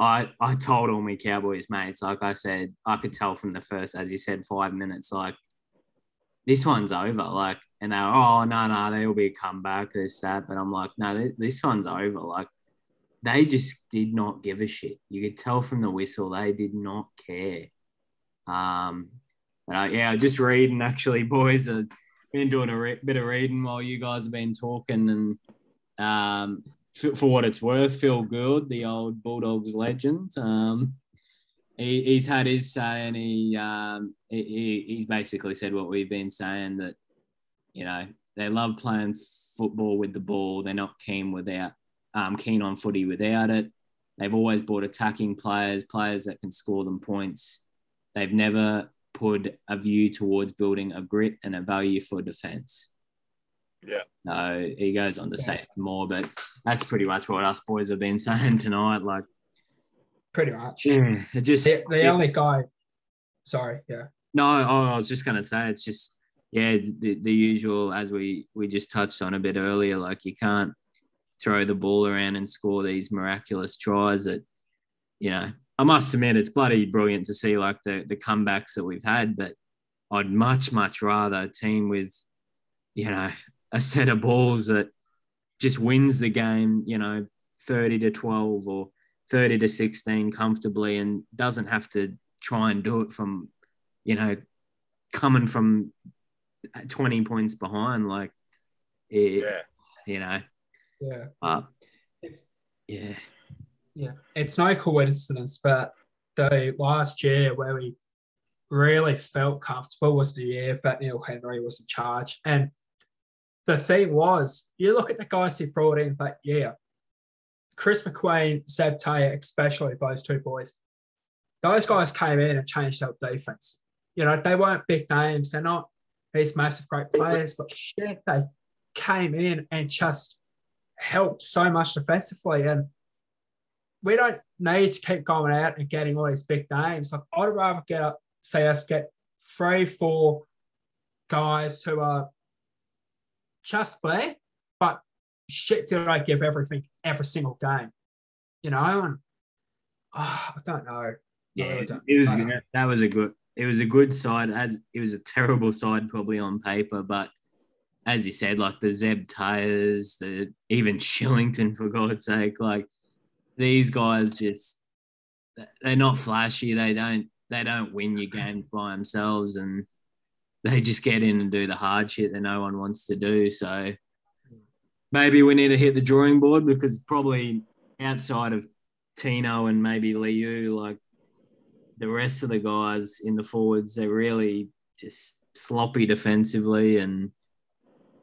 I, I told all my Cowboys mates, like I said, I could tell from the first, as you said, five minutes, like this one's over. Like, and they're, oh, no, no, there'll be a comeback, this, that. But I'm like, no, this one's over. Like, they just did not give a shit. You could tell from the whistle they did not care. Um, but uh, yeah, just reading actually, [laughs] boys. I've been doing a re- bit of reading while you guys have been talking, and um, f- for what it's worth, Phil Gould, the old Bulldogs legend, um, he, he's had his say, and he, um, he he's basically said what we've been saying that you know they love playing football with the ball. They're not keen without um, keen on footy without it. They've always bought attacking players, players that can score them points. They've never put a view towards building a grit and a value for defence. Yeah. So he goes on to yeah. say more, but that's pretty much what us boys have been [laughs] saying tonight. Like, pretty much. Yeah. It just the, the only guy. Sorry. Yeah. No, oh, I was just gonna say it's just yeah the, the usual as we we just touched on a bit earlier. Like you can't throw the ball around and score these miraculous tries that, you know, I must admit it's bloody brilliant to see like the the comebacks that we've had, but I'd much, much rather a team with, you know, a set of balls that just wins the game, you know, 30 to 12 or 30 to 16 comfortably and doesn't have to try and do it from, you know, coming from 20 points behind. Like, it, yeah. you know, yeah. Uh, it's, yeah. Yeah. It's no coincidence, but the last year where we really felt comfortable was the year that Neil Henry was in charge. And the thing was, you look at the guys he brought in that year, Chris McQueen, Zeb Taia, especially those two boys, those guys came in and changed our defense. You know, they weren't big names. They're not these massive great players, but shit, they came in and just helped so much defensively. And we don't need to keep going out and getting all these big names. Like I'd rather get up, see us get three, four guys who are just there, but shit do I give everything every single game. You know, and oh, I don't know. Yeah, it was that was a good it was a good side as it was a terrible side probably on paper, but as you said, like the Zeb Taias, the even Shillington for God's sake, like these guys just they're not flashy. They don't they don't win your games by themselves, and they just get in and do the hard shit that no one wants to do. So maybe we need to hit the drawing board because probably outside of Tino and maybe Liu, like the rest of the guys in the forwards, they're really just sloppy defensively and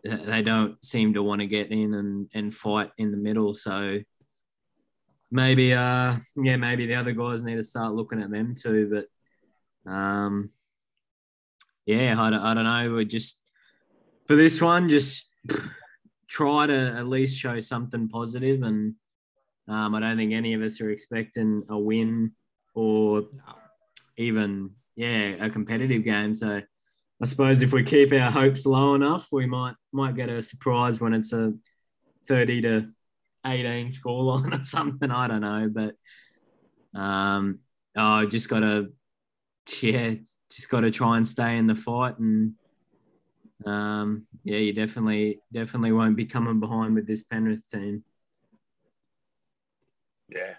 they don't seem to want to get in and, and fight in the middle. So maybe, uh, yeah, maybe the other guys need to start looking at them too. But um, yeah, I don't, I don't know. We just for this one, just try to at least show something positive, and um, I don't think any of us are expecting a win or even yeah a competitive game. So I suppose if we keep our hopes low enough, we might might get a surprise when it's a thirty to eighteen scoreline or something. I don't know, but um, oh, just got to yeah, just got to try and stay in the fight and. Um, yeah, you definitely definitely won't be coming behind with this Penrith team. Yeah.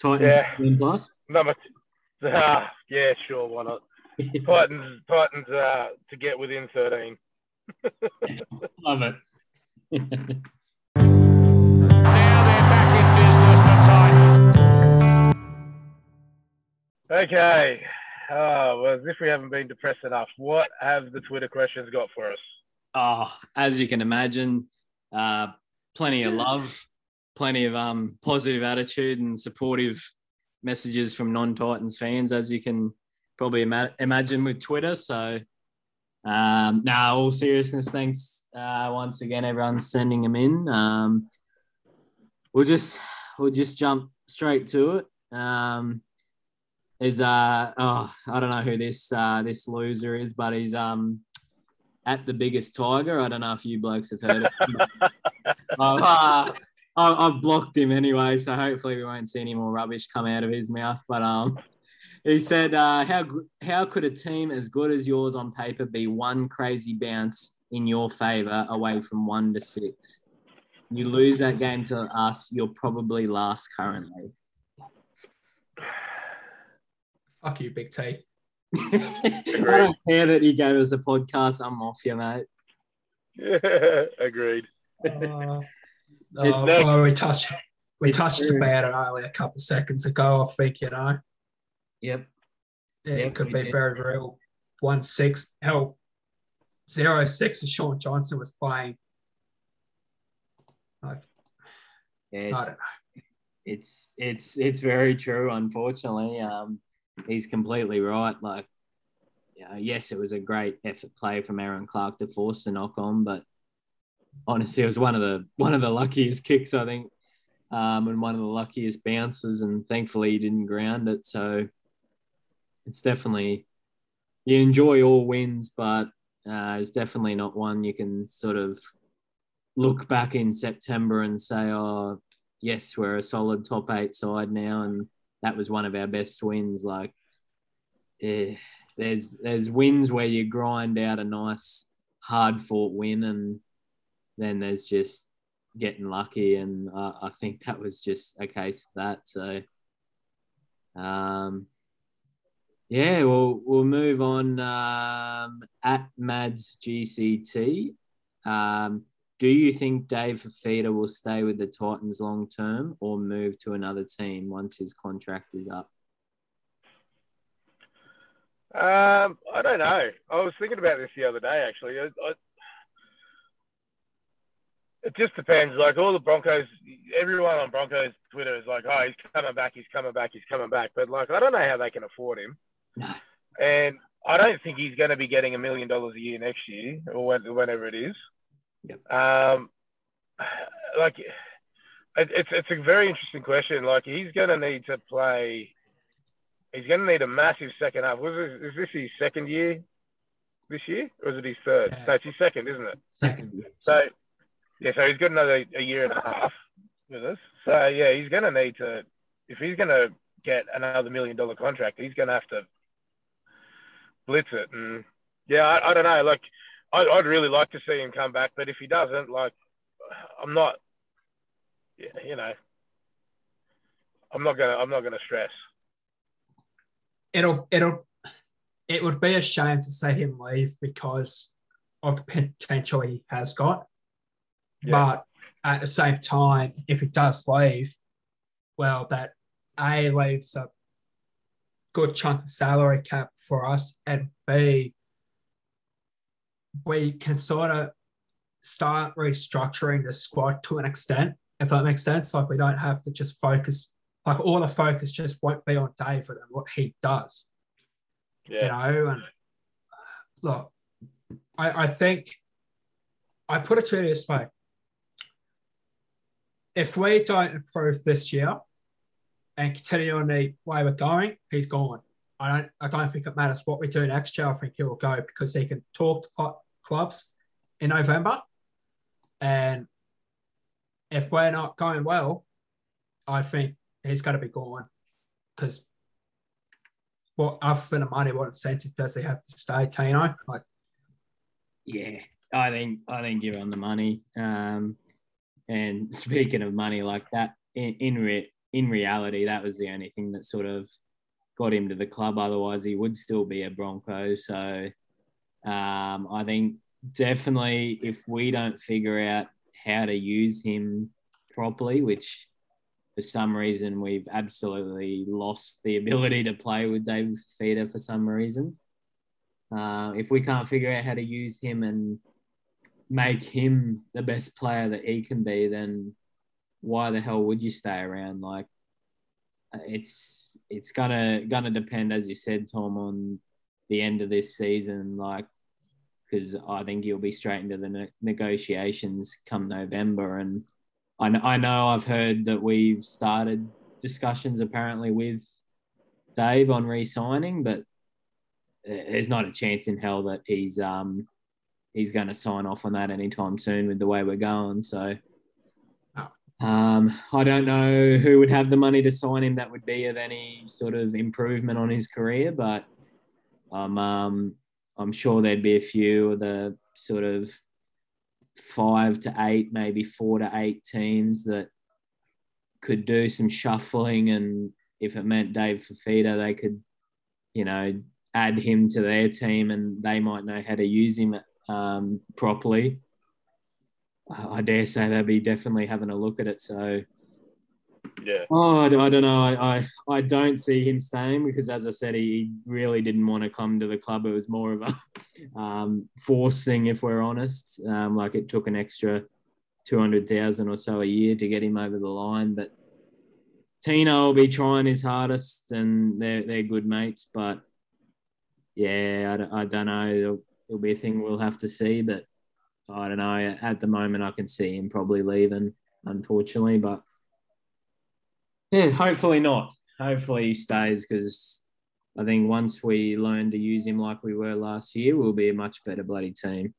Titans Yeah. plus. Number. T- ah, yeah, sure. Why not? [laughs] Titans. Titans. Uh, to get within thirteen. [laughs] Love it. [laughs] Okay. Oh, well, as if we haven't been depressed enough, what have the Twitter questions got for us? Oh, as you can imagine, uh, plenty of love, plenty of um, positive attitude and supportive messages from non-Titans fans, as you can probably ima- imagine with Twitter. So, um, now, all seriousness, thanks uh, once again, everyone's sending them in. Um, we'll just we'll just jump straight to it. Um, is uh oh I don't know who this uh this loser is, but he's um at the biggest tiger. I don't know if you blokes have heard of him. I've, [laughs] uh, I've blocked him anyway, so hopefully we won't see any more rubbish come out of his mouth. But um, he said, uh, "How how could a team as good as yours on paper be one crazy bounce in your favour away from one to six? You lose that game to us, you're probably last currently." Fuck you, Big T. [laughs] I don't care that he gave us a podcast. I'm off you, mate. [laughs] Agreed. Uh, It's oh, next. well, we touched we touched true. about it only a couple of seconds ago. I think you know Yep. yeah, Yeah, it could be did. very real. One six hell zero six. As Shaun Johnson was playing. Like, Yeah, I don't know. it's it's it's very true. Unfortunately, um, he's completely right. Like, yeah, yes, it was a great effort play from Erin Clark to force the knock on, but honestly, it was one of the one of the luckiest kicks I think, um, and one of the luckiest bounces, and thankfully he didn't ground it. So it's definitely you enjoy all wins, but uh, it's definitely not one you can sort of look back in September and say, "Oh, yes, we're a solid top eight side now, and that was one of our best wins." Like, eh, there's there's wins where you grind out a nice hard fought win, and then there's just getting lucky, and I think that was just a case of that. So, um, yeah, we'll we'll move on um, at Mads GCT. Um, do you think Dave Fifita will stay with the Titans long term or move to another team once his contract is up? Um, I don't know. I was thinking about this the other day, actually. I, I, it just depends. Like all the Broncos, everyone on Broncos Twitter is like, "Oh, he's coming back. He's coming back. He's coming back." But like, I don't know how they can afford him, and I don't think he's going to be getting a million dollars a year next year or whenever it is. Yep. Um, like, it, it's it's a very interesting question. Like, he's going to need to play. He's going to need a massive second half. Was this, is this his second year this year, or is it his third? Yeah. No, it's his second, isn't it? Second. So, yeah, so he's got another a year and a half with us. So, yeah, he's going to need to, if he's going to get another million dollar contract, he's going to have to blitz it. And yeah, I, I don't know. Like, I'd, I'd really like to see him come back, but if he doesn't, like, I'm not, yeah, you know, I'm not gonna, I'm not gonna stress. it'll it'll it would be a shame to see him leave because of the potential he has got. Yeah. But at the same time, if he does leave, well, that A leaves a good chunk of salary cap for us, and B, we can sort of start restructuring the squad to an extent, if that makes sense. Like we don't have to just focus, like all the focus just won't be on David and what he does, Yeah. you know. And uh, look, I, I think I put it to you this way: if we don't improve this year and continue on the way we're going, he's gone. I don't. I don't think it matters what we do next year. I think he will go because he can talk to cl- clubs in November, and if we're not going well, I think he's going to be gone because. What other than the money, what incentive does he have to stay, Tino? Like, Yeah, I think I think you're on the money. Um, and [laughs] speaking of money like that, in in, re- in reality, that was the only thing that sort of got him to the club. Otherwise, he would still be a Bronco. So um, I think definitely if we don't figure out how to use him properly, which for some reason we've absolutely lost the ability to play with David Fifita for some reason. Uh, if we can't figure out how to use him and make him the best player that he can be, then why the hell would you stay around? Like, it's it's gonna gonna depend, as you said, Tom, on the end of this season. Like, because I think you'll be straight into the ne- negotiations come November, and I, I know I've heard that we've started discussions apparently with Dave on re-signing, but there's not a chance in hell that he's um he's going to sign off on that anytime soon with the way we're going. So um, I don't know who would have the money to sign him that would be of any sort of improvement on his career, but um, um, I'm sure there'd be a few of the sort of five to eight, maybe four to eight teams that could do some shuffling. And if it meant Dave Fifita, they could, you know, add him to their team and they might know how to use him um, properly. I dare say they'll be definitely having a look at it. So, Yeah. oh, I, don't know. I, I, I don't see him staying because, as I said, he really didn't want to come to the club. It was more of a [laughs] um, forcing, if we're honest. Um, like it took an extra 200,000 or so a year to get him over the line. But Tino will be trying his hardest and they're, they're good mates. But yeah, I, don't- I don't know. It'll, it'll be a thing we'll have to see. But I don't know. At the moment, I can see him probably leaving, unfortunately. But yeah, hopefully not. Hopefully he stays because I think once we learn to use him like we were last year, we'll be a much better bloody team.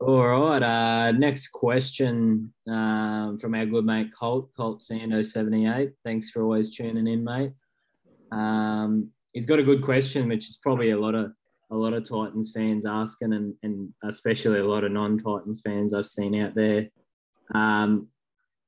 All right. Uh, next question um, from our good mate Colt, Colt Sando seventy eight. Thanks for always tuning in, mate. Um, he's got a good question, which is probably a lot of a lot of Titans fans asking, and, and especially a lot of non Titans fans I've seen out there. Um,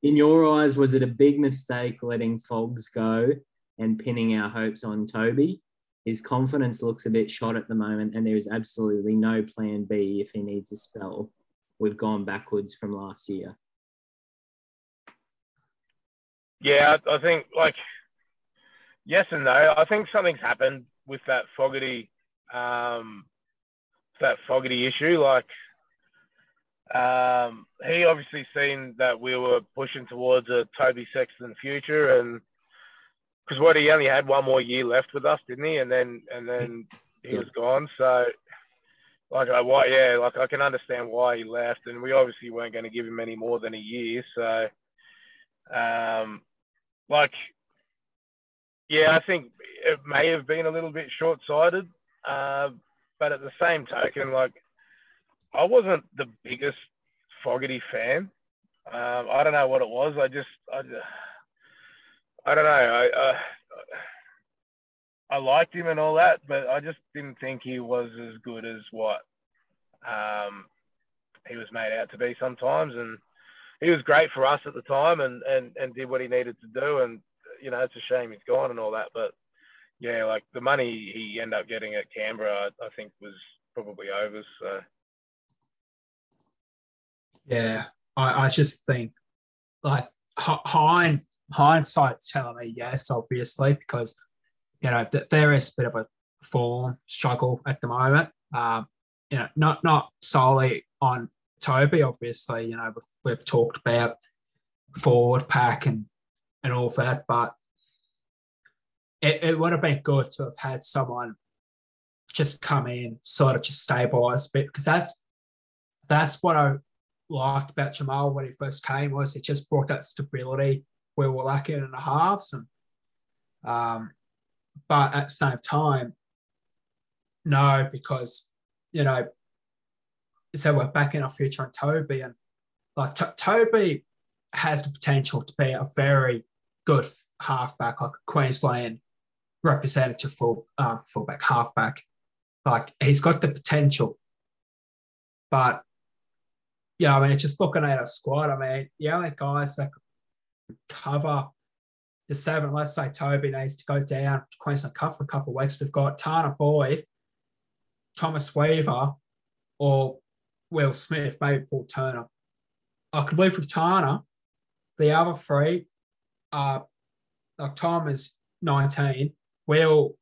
in your eyes, was it a big mistake letting Fogs go and pinning our hopes on Toby? His confidence looks a bit shot at the moment, and there is absolutely no plan B if he needs a spell. We've gone backwards from last year. Yeah, I, think like yes and no. I think something's happened with that Fogarty, um, that Fogarty issue. Like, um, he obviously seen that we were pushing towards a Toby Sexton future, and because what he only had one more year left with us, didn't he? And then and then he was gone. So. Like I, why, yeah, like I can understand why he left, and we obviously weren't going to give him any more than a year. So, um, like, yeah, I think it may have been a little bit short-sighted, uh, but at the same token, like, I wasn't the biggest Fogarty fan. Um, I don't know what it was. I just, I, I don't know. I, I, I liked him and all that, but I just didn't think he was as good as what um, he was made out to be sometimes. And he was great for us at the time and, and, and did what he needed to do. And, you know, it's a shame he's gone and all that. But yeah, like the money he ended up getting at Canberra, I, I think was probably over. So Yeah, I, I just think like hi- hind, hindsight's telling me yes, obviously, because you know, there is a bit of a form struggle at the moment. Um, you know, not not solely on Toby, obviously. You know, we've, we've talked about forward pack and and all that, but it, it would have been good to have had someone just come in, sort of just stabilize a bit, because that's that's what I liked about Jamal when he first came was he just brought that stability where we're lacking in the halves, and um, but at the same time, no, because you know, so we're backing our future on Toby, and like T- Toby has the potential to be a very good halfback, like a Queensland representative full um, fullback, halfback. Like he's got the potential, but yeah, I mean, it's just looking at a squad. I mean, the only guys that cover the seven, let's say Toby needs to go down to Queensland Cup for a couple of weeks. We've got Tanah Boyd, Thomas Weaver, or Will Smith, maybe Paul Turner. I could live with Tanah. The other three are like Tom is 19. Will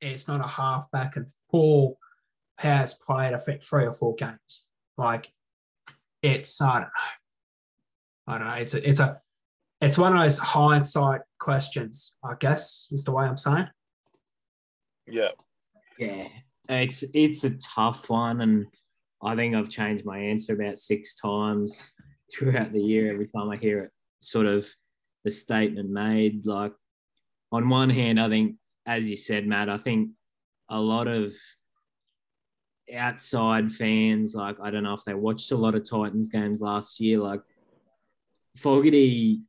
it's not a halfback, and Paul has played, I think, three or four games. Like it's I don't know. I don't know. It's a, it's a it's one of those hindsight questions, I guess, is the way I'm saying. Yeah. Yeah, it's it's a tough one, and I think I've changed my answer about six times throughout the year. Every time I hear it, sort of the statement made. Like, on one hand, I think, as you said, Matt, I think a lot of outside fans, like I don't know if they watched a lot of Titans games last year, like Fogarty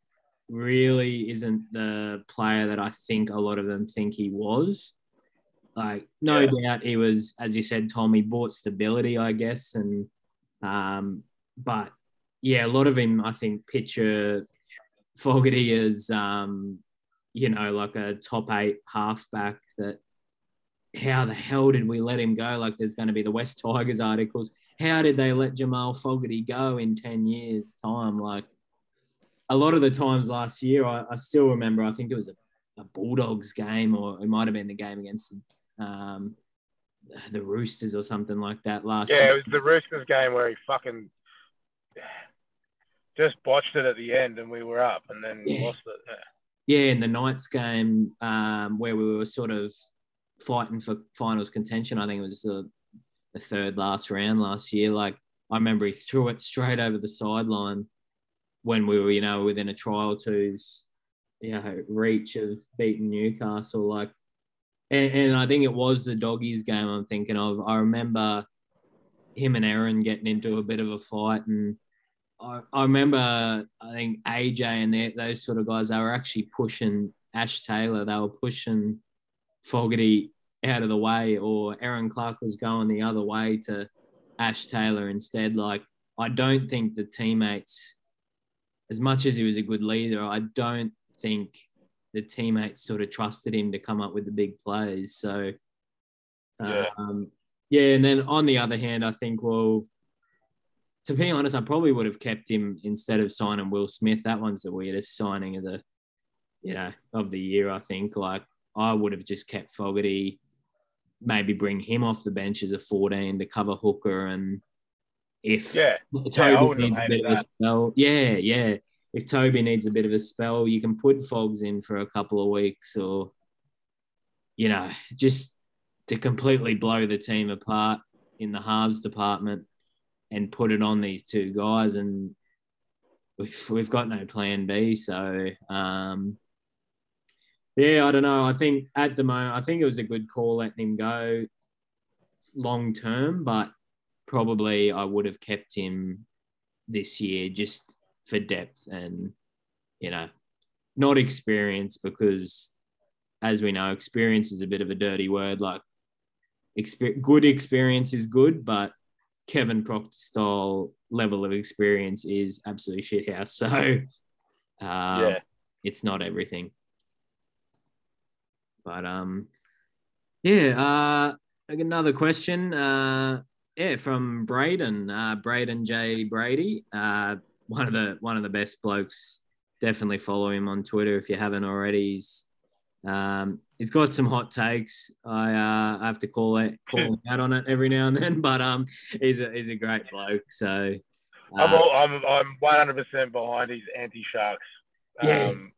really isn't the player that I think a lot of them think he was. Like, no Yeah. doubt he was, as you said, Tom, he bought stability, I guess. And, um, but yeah, a lot of him, I think, picture Fogarty as, um, you know, like a top eight halfback that how the hell did we let him go? Like, there's going to be the West Tigers articles. How did they let Jamal Fogarty go in 10 years' time? Like, a lot of the times last year, I, I still remember, I think it was a, a Bulldogs game, or it might have been the game against um, the Roosters or something like that last Yeah, it was the Roosters game where he fucking just botched it at the end and we were up and then Yeah. lost it. Yeah. Yeah, in the Knights game um, where we were sort of fighting for finals contention. I think it was the, the third last round last year. Like I remember he threw it straight over the sideline when we were, you know, within a trial two's, you know, reach of beating Newcastle. Like, and, and I think it was the doggies game I'm thinking of. I remember him and Erin getting into a bit of a fight and I, I remember I think AJ and their- those sort of guys they were actually pushing Ash Taylor. They were pushing Fogarty out of the way, or Erin Clark was going the other way to Ash Taylor instead. Like I don't think the teammates, as much as he was a good leader, I don't think the teammates sort of trusted him to come up with the big plays. So Yeah. um, yeah, and then on the other hand, I think well to be honest, I probably would have kept him instead of signing Will Smith. That one's the weirdest signing of the, you know, of the year. I think. Like I would have just kept Fogarty, maybe bring him off the bench as a 14 to cover Hooker, and if Yeah. Toby wouldn't needs a bit hated of a spell, yeah, yeah. If Toby needs a bit of a spell, you can put Fogs in for a couple of weeks, or you know, just to completely blow the team apart in the halves department and put it on these two guys and we've, we've got no plan B. So, um, yeah, I don't know. I think at the moment, I think it was a good call letting him go long term, but probably I would have kept him this year just for depth and, you know, not experience because, as we know, experience is a bit of a dirty word. Like, exper- good experience is good, but Kevin Proctor style level of experience is absolutely shithouse. [laughs] So, um, Yeah. it's not everything. But um, yeah. Uh, I got another question. Uh, yeah, from Braden, uh, Braden J Brady, uh, one of the one of the best blokes. Definitely follow him on Twitter if you haven't already. He's Um, he's got some hot takes. I uh, I have to call it [laughs] call him out on it every now and then, [laughs] but um, he's a he's a great bloke. So uh, I'm, all, I'm I'm 100% behind his anti-sharks. Yeah. Um,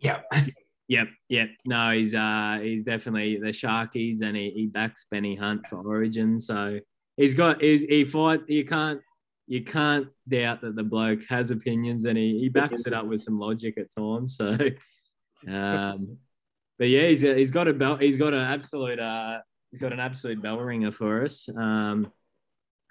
Yeah. [laughs] Yep, yep. No, he's uh he's definitely the Sharkies and he, he backs Benny Hunt for Origin. So he's got he's he fight you can't you can't doubt that the bloke has opinions and he, he backs it up with some logic at times. So um but yeah, he's he's got a belt he's got an absolute uh he's got an absolute bell ringer for us. Um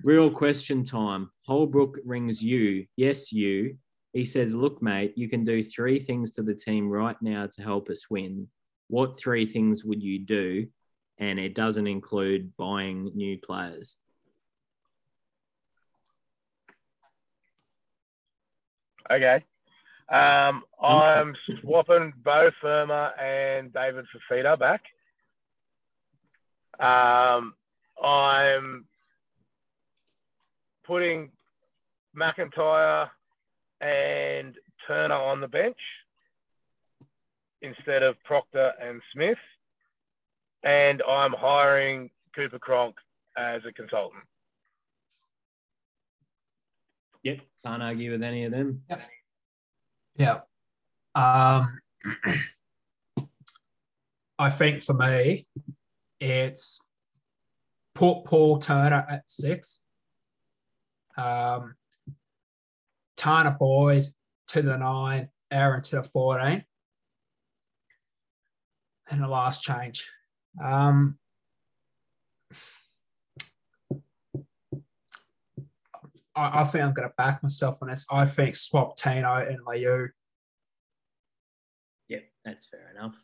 real question time. Holbrook rings you. Yes, you. He says, Look, mate, you can do three things to the team right now to help us win. What three things would you do? And it doesn't include buying new players. Okay. Um, I'm swapping Beau Fermor and David Fifita back. Um, I'm putting McIntyre and Turner on the bench instead of Proctor and Smith. And I'm hiring Cooper Cronk as a consultant. Yep. Can't argue with any of them. Yeah. Um, [clears throat] I think for me, it's put Paul Turner at six. Um, Boyd to the nine, Erin to the 14. And the last change. Um, I, I think I'm going to back myself on this. I think swap Tino and Liu. Yep, that's fair enough.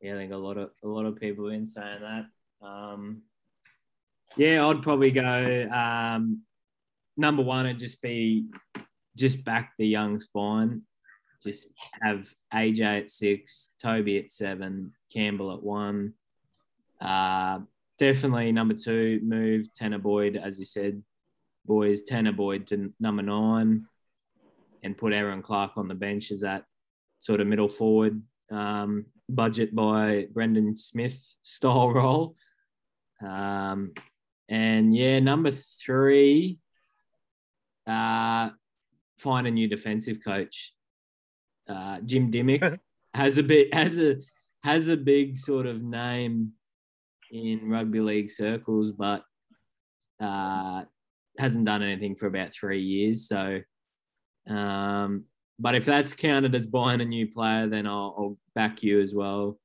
Yeah, I think a lot of a lot of people been saying that. Um, yeah, I'd probably go um, number one It'd just be just back the young spine. Just have AJ at six, Toby at seven, Campbell at one. Uh, definitely number two, move Tanah Boyd, as you said, boys, Tanah Boyd to number nine, and put Erin Clark on the bench as that sort of middle forward um, budget by Brandon Smith style [laughs] role. Um, and yeah, number three, uh, find a new defensive coach. Uh, Jim Dymock has a bit has a has a big sort of name in rugby league circles, but uh, hasn't done anything for about three years. So, um, but if that's counted as buying a new player, then I'll, I'll back you as well,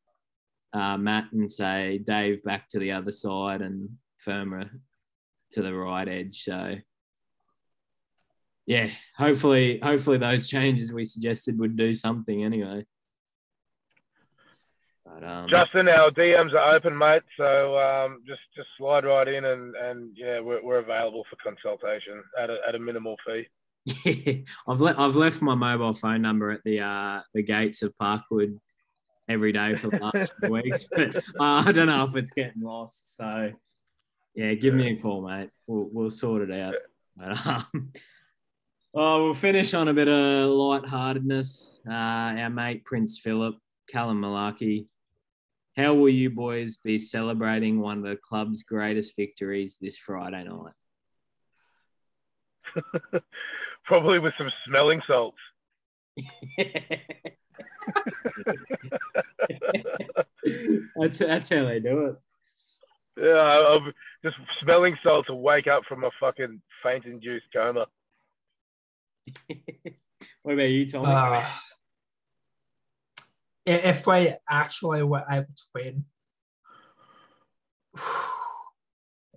uh, Matt, and say Dave back to the other side and Fermor to the right edge. So, yeah, hopefully, hopefully those changes we suggested would do something anyway. But, um, Justin, our DMs are open, mate. So um, just just slide right in, and and yeah, we're, we're available for consultation at a, at a minimal fee. Yeah, [laughs] I've le- I've left my mobile phone number at the uh, the gates of Parkwood every day for the last few [laughs] weeks, but uh, I don't know if it's getting lost. So yeah, give me a call, mate. We'll we'll sort it out. But, um, oh, we'll finish on a bit of lightheartedness. Uh, our mate Prince Philip, Callum Malarkey. How will you boys be celebrating one of the club's greatest victories this Friday night? [laughs] Probably with some smelling salts. [laughs] that's that's how they do it. Yeah, I'm just smelling salts to wake up from a fucking faint-induced coma. [laughs] what about you, Tom? Uh, i- if we actually were able to win, [sighs]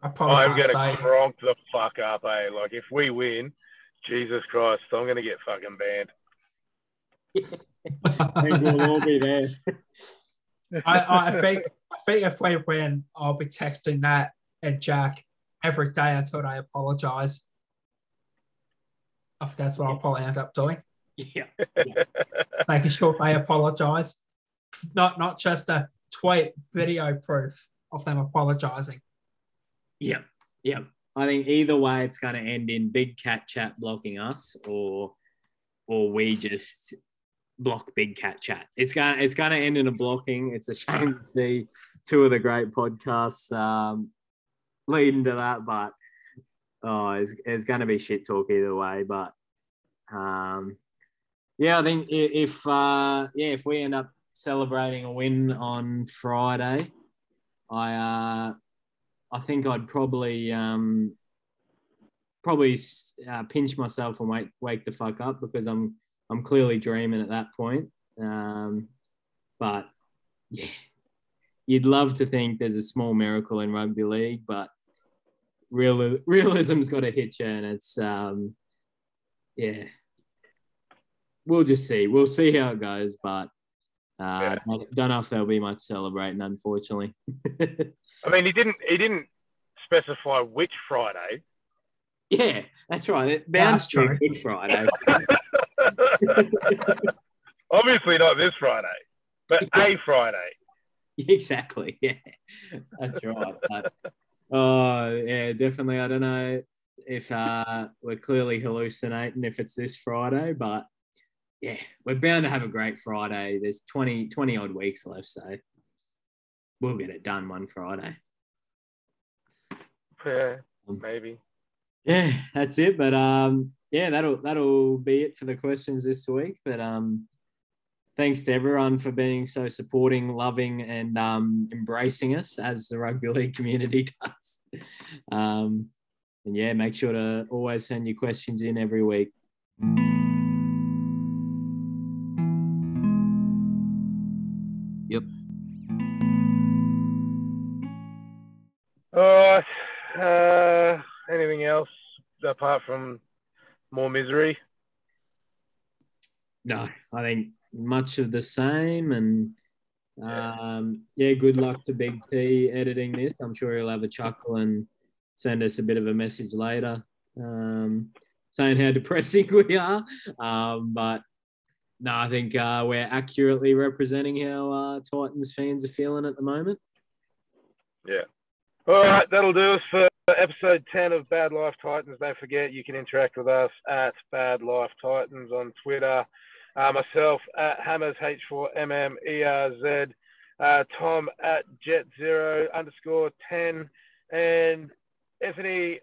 I probably I'm can't gonna say. cronk the fuck up, eh? Like if we win, Jesus Christ, I'm gonna get fucking banned. I think we'll all be there. [laughs] I, I think I think if we win, I'll be texting that and Jack every day until they apologise. I think that's what I'll probably end up doing, Yeah. making sure they apologise. Not not just a tweet, video proof of them apologising. Yeah. Yeah. I think either way it's gonna end in big cat chat blocking us or or we just block big cat chat. It's gonna it's gonna end in a blocking. It's a shame to see two of the great podcasts um, leading to that, but oh, it's, it's going to be shit talk either way. But um, yeah, I think if uh, yeah if we end up celebrating a win on Friday, I uh, I think I'd probably um, probably uh, pinch myself and wake wake the fuck up because I'm I'm clearly dreaming at that point. Um, but yeah, you'd love to think there's a small miracle in rugby league, but real [laughs] realism's got to hit you, and it's um, yeah. We'll just see. We'll see how it goes, but uh, Yeah. don't, don't know if there'll be much celebrating, unfortunately. [laughs] I mean, he didn't he didn't specify which Friday. yeah, that's right. It bound to true. Good Friday. [laughs] [laughs] Obviously not this Friday, but a Friday. exactly. Yeah, that's right. But, oh, yeah, definitely. I don't know if uh, we're clearly hallucinating if it's this Friday, but yeah, we're bound to have a great Friday. There's 20, 20 odd weeks left, so we'll get it done one Friday. Yeah, maybe. Yeah, that's it. But um, yeah, that'll that'll be it for the questions this week. But um, thanks to everyone for being so supporting, loving, and um, embracing us as the rugby league community [laughs] does. Um, and yeah, make sure to always send your questions in every week. Apart from more misery? No, I think much of the same. And um, yeah, good luck to Big T editing this. I'm sure he'll have a chuckle and send us a bit of a message later um, saying how [laughs] depressing we are. Um, but no, I think uh, we're accurately representing how uh, Titans fans are feeling at the moment. Yeah. All right, that'll do us for episode 10 of Bad Life Titans. Don't forget, you can interact with us at Bad Life Titans on Twitter. Uh, myself at Hammers H4MMERZ. Uh, Tom at Jet Zero underscore 10. And Anthony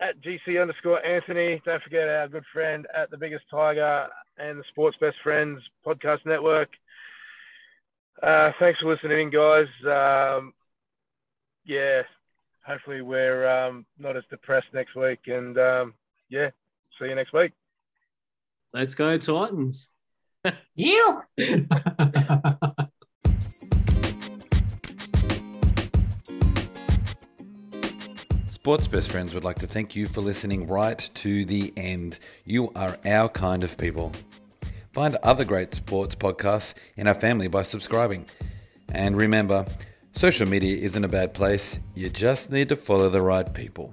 at GC underscore Anthony. Don't forget our good friend at The Biggest Tiger and the Sports Best Friends podcast network. Uh, thanks for listening guys. Um, yeah, hopefully we're um, not as depressed next week. And um, yeah, see you next week. Let's go, Titans. [laughs] You. Sports Best Friends would like to thank you for listening right to the end. You are our kind of people. Find other great sports podcasts in our family by subscribing. And remember, social media isn't a bad place, you just need to follow the right people.